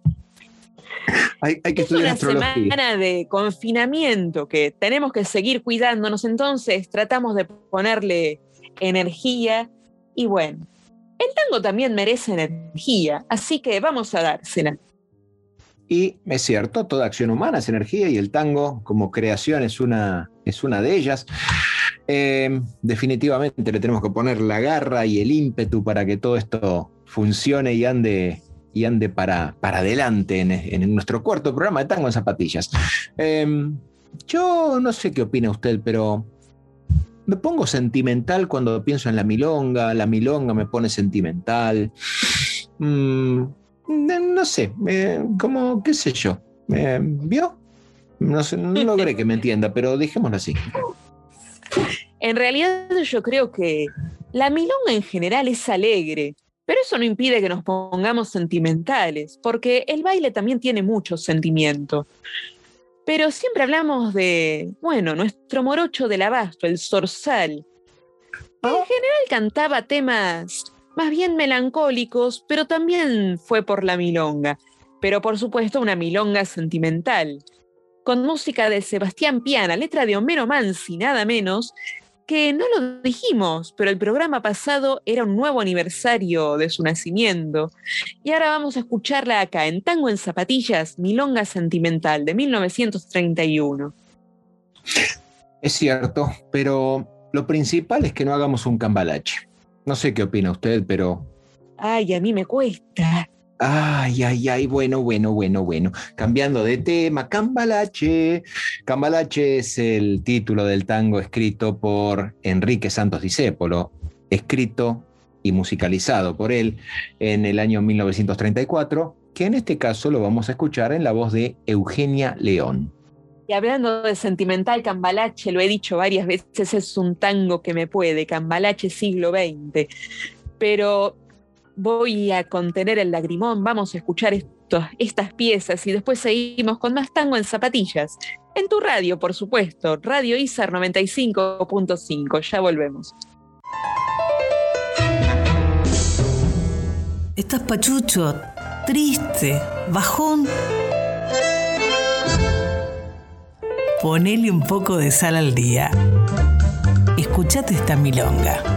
Hay, hay que Es estudiar una astrología. semana de confinamiento que tenemos que seguir cuidándonos, entonces tratamos de ponerle energía y bueno, el tango también merece energía, así que vamos a dársela. Y es cierto, toda acción humana es energía y el tango como creación es una, es una de ellas. Eh, definitivamente le tenemos que poner la garra y el ímpetu para que todo esto funcione y ande, y ande para, para adelante en, en nuestro cuarto programa de Tango en Zapatillas. Eh, yo no sé qué opina usted, pero me pongo sentimental cuando pienso en la milonga, la milonga me pone sentimental. Mm, no, sé, eh, como, qué sé yo. Eh, ¿Vio? No, sé, no logré que me entienda, pero dejémoslo así. En realidad yo creo que la milonga en general es alegre, pero eso no impide que nos pongamos sentimentales, porque el baile también tiene mucho sentimiento. Pero siempre hablamos de, bueno, nuestro morocho del abasto, el zorzal. En general cantaba temas más bien melancólicos, pero también fue por la milonga. Pero por supuesto una milonga sentimental. Con música de Sebastián Piana, letra de Homero Mansi, nada menos, que no lo dijimos, pero el programa pasado era un nuevo aniversario de su nacimiento. Y ahora vamos a escucharla acá en Tango en Zapatillas, Milonga Sentimental de 1931. Es cierto, pero lo principal es que no hagamos un cambalache. No sé qué opina usted, pero... Ay, a mí me cuesta. Ay, ay, ay, bueno, bueno, bueno, bueno. Cambiando de tema, Cambalache. Cambalache es el título del tango escrito por Enrique Santos Discépolo, escrito y musicalizado por él en el año 1934, que en este caso lo vamos a escuchar en la voz de Eugenia León. Y hablando de sentimental, Cambalache, lo he dicho varias veces, es un tango que me puede, Cambalache siglo XX. Pero voy a contener el lagrimón, vamos a escuchar estas piezas y después seguimos con más tango en zapatillas. En tu radio, por supuesto, Radio ISAR 95.5. Ya volvemos. Estás pachucho, triste, bajón. Ponele un poco de sal al día. Escuchate esta milonga.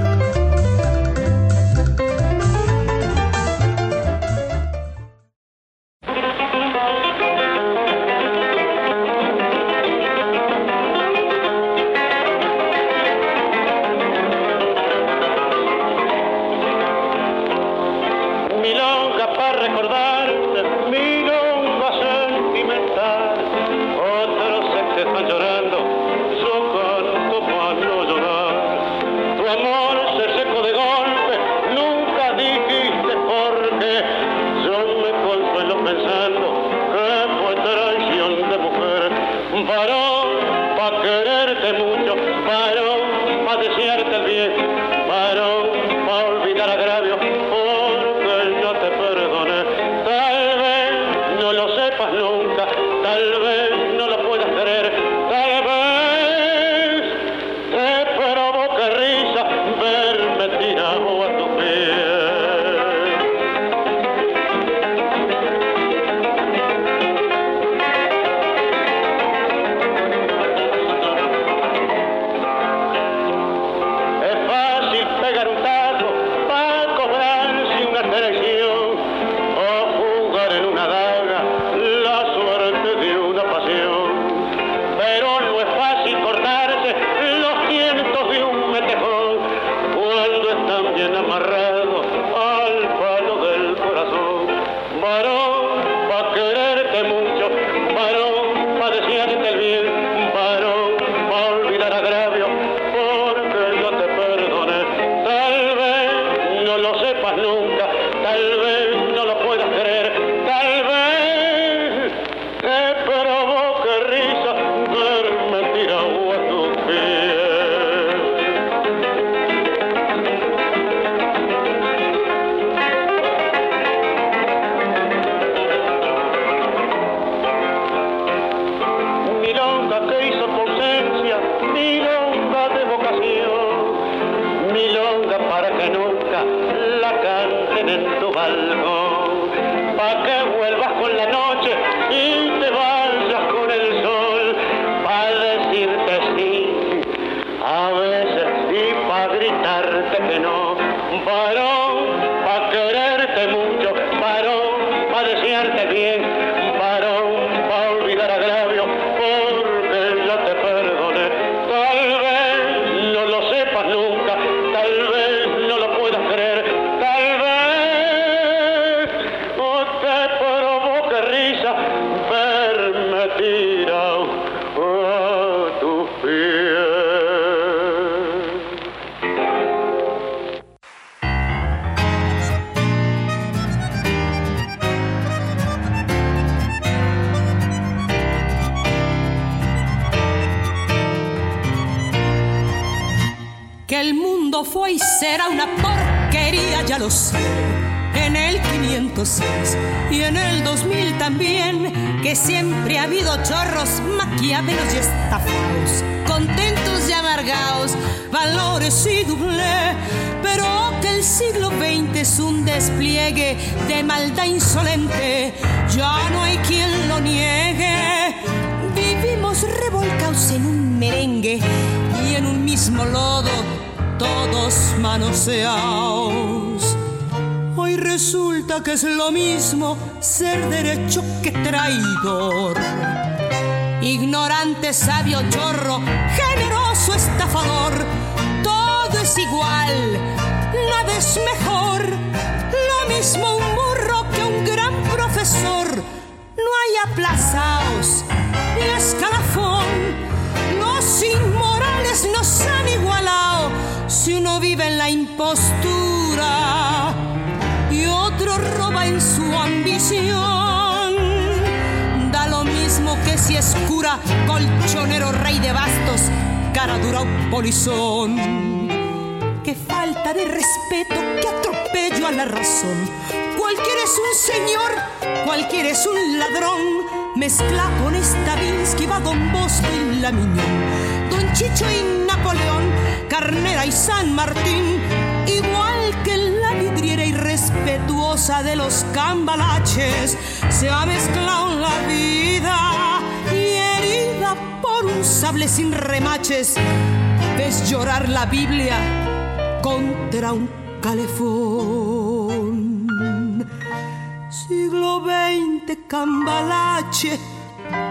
de maldad insolente, ya no hay quien lo niegue. Vivimos revolcados en un merengue y en un mismo lodo, todos manoseados. Hoy resulta que es lo mismo ser derecho que traidor. Ignorante, sabio, chorro, generoso, estafador, todo es igual, nada es mejor mismo un burro que un gran profesor. No hay aplazaos ni escalafón. Los inmorales nos han igualado si uno vive en la impostura y otro roba en su ambición. Da lo mismo que si es cura, colchonero, rey de bastos, cara dura o polizón. Qué falta de respeto, qué atropello a la razón Cualquiera es un señor, cualquiera es un ladrón. Mezcla con Stavinsky, va Don Bosco y la Miñón. Don Chicho y Napoleón, Carnera y San Martín. Igual que la vidriera irrespetuosa de los cambalaches, se ha mezclado en la vida y herida por un sable sin remaches. Ves llorar la Biblia contra un calefón. Siglo XX, cambalache,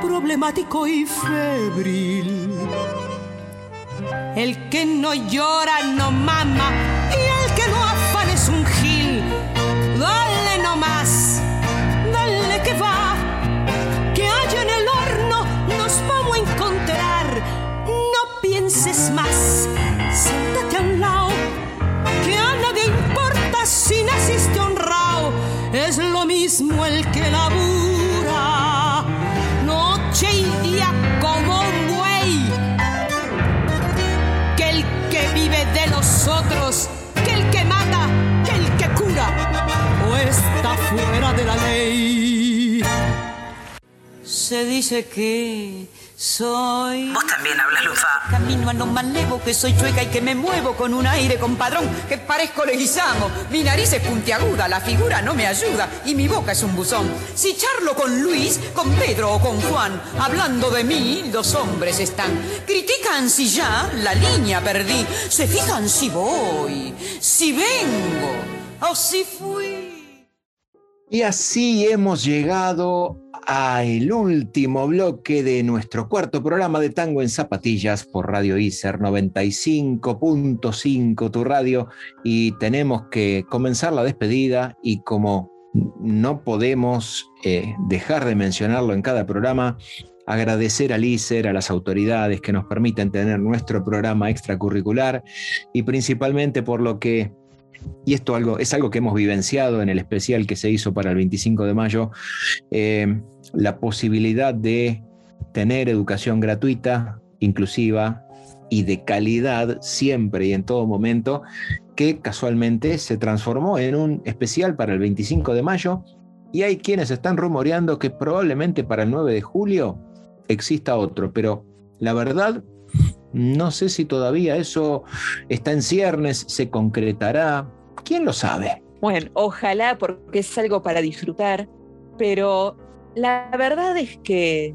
problemático y febril. El que no llora no mama mismo el que labura, noche y día como un buey que el que vive de los otros, que el que mata, que el que cura, o está fuera de la ley. Se dice que soy. Vos también hablas lufa. Camino a no malevo, que soy chueca y que me muevo con un aire compadrón, que parezco leguizamo. Mi nariz es puntiaguda, la figura no me ayuda y mi boca es un buzón. Si charlo con Luis, con Pedro o con Juan, hablando de mí, los hombres están. Critican si ya la línea perdí, se fijan si voy, si vengo o si fui. Y así hemos llegado al último bloque de nuestro cuarto programa de Tango en Zapatillas por Radio ICER 95.5, tu radio, y tenemos que comenzar la despedida y como no podemos eh, dejar de mencionarlo en cada programa, agradecer al ICER, a las autoridades que nos permiten tener nuestro programa extracurricular y principalmente por lo que y esto algo, es algo que hemos vivenciado en el especial que se hizo para el 25 de mayo, eh, la posibilidad de tener educación gratuita, inclusiva y de calidad siempre y en todo momento, que casualmente se transformó en un especial para el 25 de mayo. Y hay quienes están rumoreando que probablemente para el 9 de julio exista otro, pero la verdad no sé si todavía eso está en ciernes, se concretará. ¿Quién lo sabe? Bueno, ojalá porque es algo para disfrutar, pero la verdad es que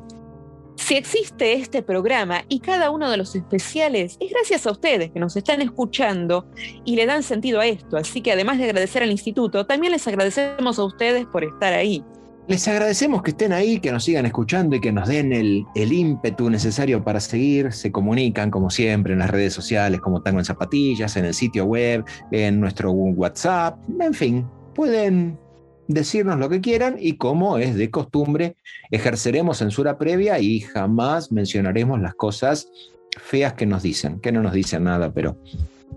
si existe este programa y cada uno de los especiales, es gracias a ustedes que nos están escuchando y le dan sentido a esto. Así que además de agradecer al instituto, también les agradecemos a ustedes por estar ahí. Les agradecemos que estén ahí, que nos sigan escuchando y que nos den el, el, ímpetu necesario para seguir. Se comunican, como siempre, en las redes sociales, como Tango en Zapatillas, en el sitio web, en nuestro WhatsApp. En fin, pueden decirnos lo que quieran y como es de costumbre, ejerceremos censura previa y jamás mencionaremos las cosas feas que nos dicen, que no nos dicen nada, pero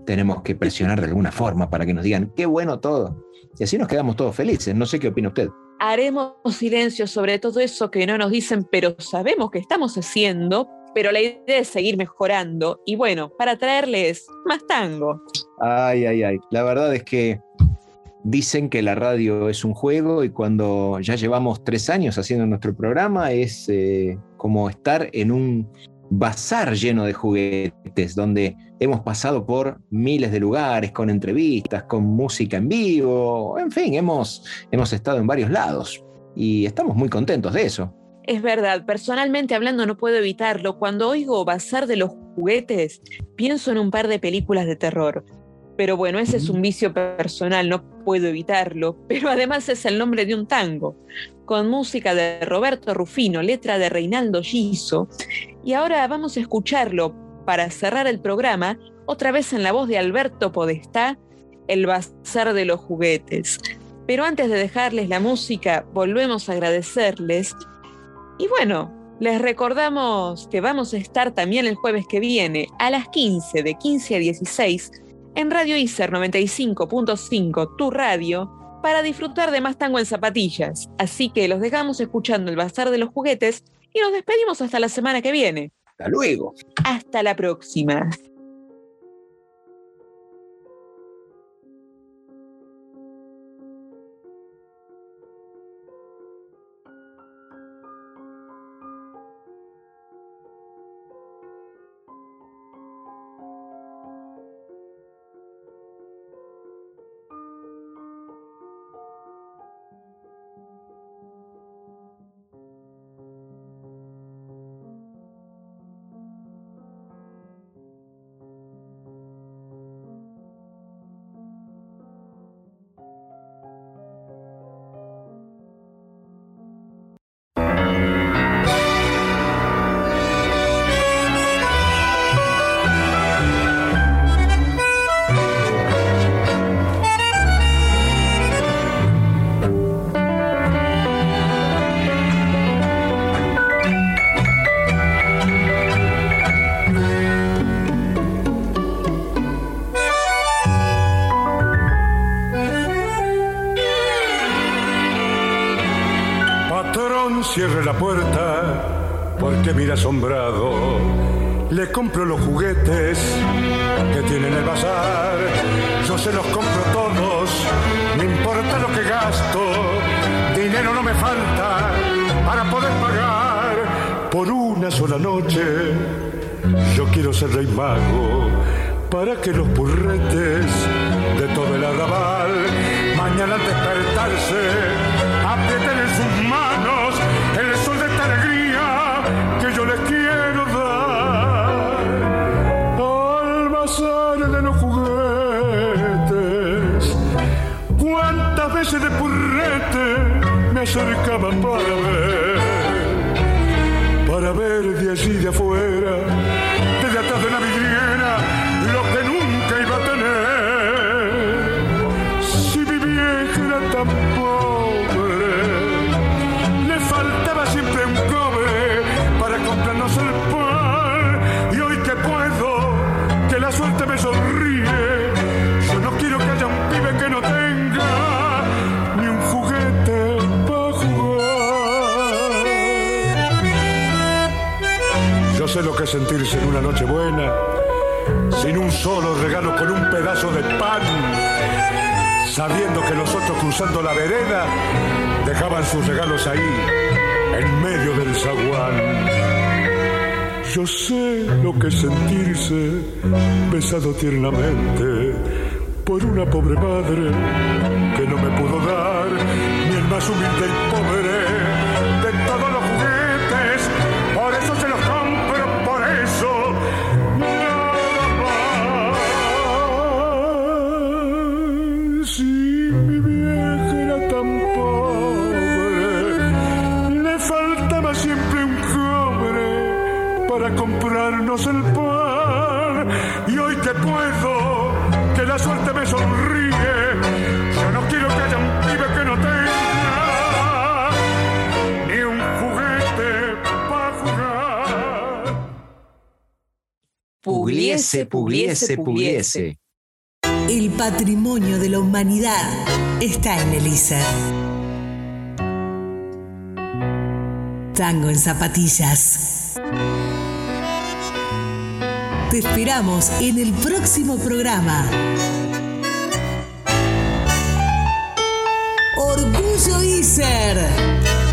tenemos que presionar de alguna forma para que nos digan, qué bueno todo. Y así nos quedamos todos felices. No sé qué opina usted haremos silencio sobre todo eso que no nos dicen, pero sabemos que estamos haciendo, pero la idea es seguir mejorando y bueno, para traerles más tango. Ay, ay, ay. La verdad es que dicen que la radio es un juego y cuando ya llevamos tres años haciendo nuestro programa es eh, como estar en un bazar lleno de juguetes, donde hemos pasado por miles de lugares, con entrevistas, con música en vivo, en fin, hemos, hemos estado en varios lados y estamos muy contentos de eso. Es verdad, personalmente hablando no puedo evitarlo. Cuando oigo Bazar de los Juguetes, pienso en un par de películas de terror. Pero bueno, ese es un vicio personal, no puedo evitarlo. Pero además es el nombre de un tango, con música de Roberto Rufino, letra de Reinaldo Giso. Y ahora vamos a escucharlo para cerrar el programa, otra vez en la voz de Alberto Podestá, El Bazar de los Juguetes. Pero antes de dejarles la música, volvemos a agradecerles. Y bueno, les recordamos que vamos a estar también el jueves que viene a las 15, de 15 a 16, en Radio ICER 95.5, tu radio, para disfrutar de más tango en zapatillas. Así que los dejamos escuchando el Bazar de los Juguetes y nos despedimos hasta la semana que viene. Hasta luego. Hasta la próxima. Juguetes que tiene en el bazar. Yo se los compro todos, no importa lo que gasto. Dinero no me falta para poder pagar por una sola noche. Yo quiero ser rey mago para que los purretes de todo el arrabal mañana al despertarse aprieten en sus manos acercaba para ver, para ver de allí de afuera, sentirse en una noche buena, sin un solo regalo con un pedazo de pan, sabiendo que los otros cruzando la vereda dejaban sus regalos ahí, en medio del zaguán. Yo sé lo que sentirse besado tiernamente por una pobre madre que no me pudo dar ni el más humilde y pobre Pugliese, pugliese, pugliese. El patrimonio de la humanidad está en el ISER. Tango en zapatillas. Te esperamos en el próximo programa. Orgullo ISER.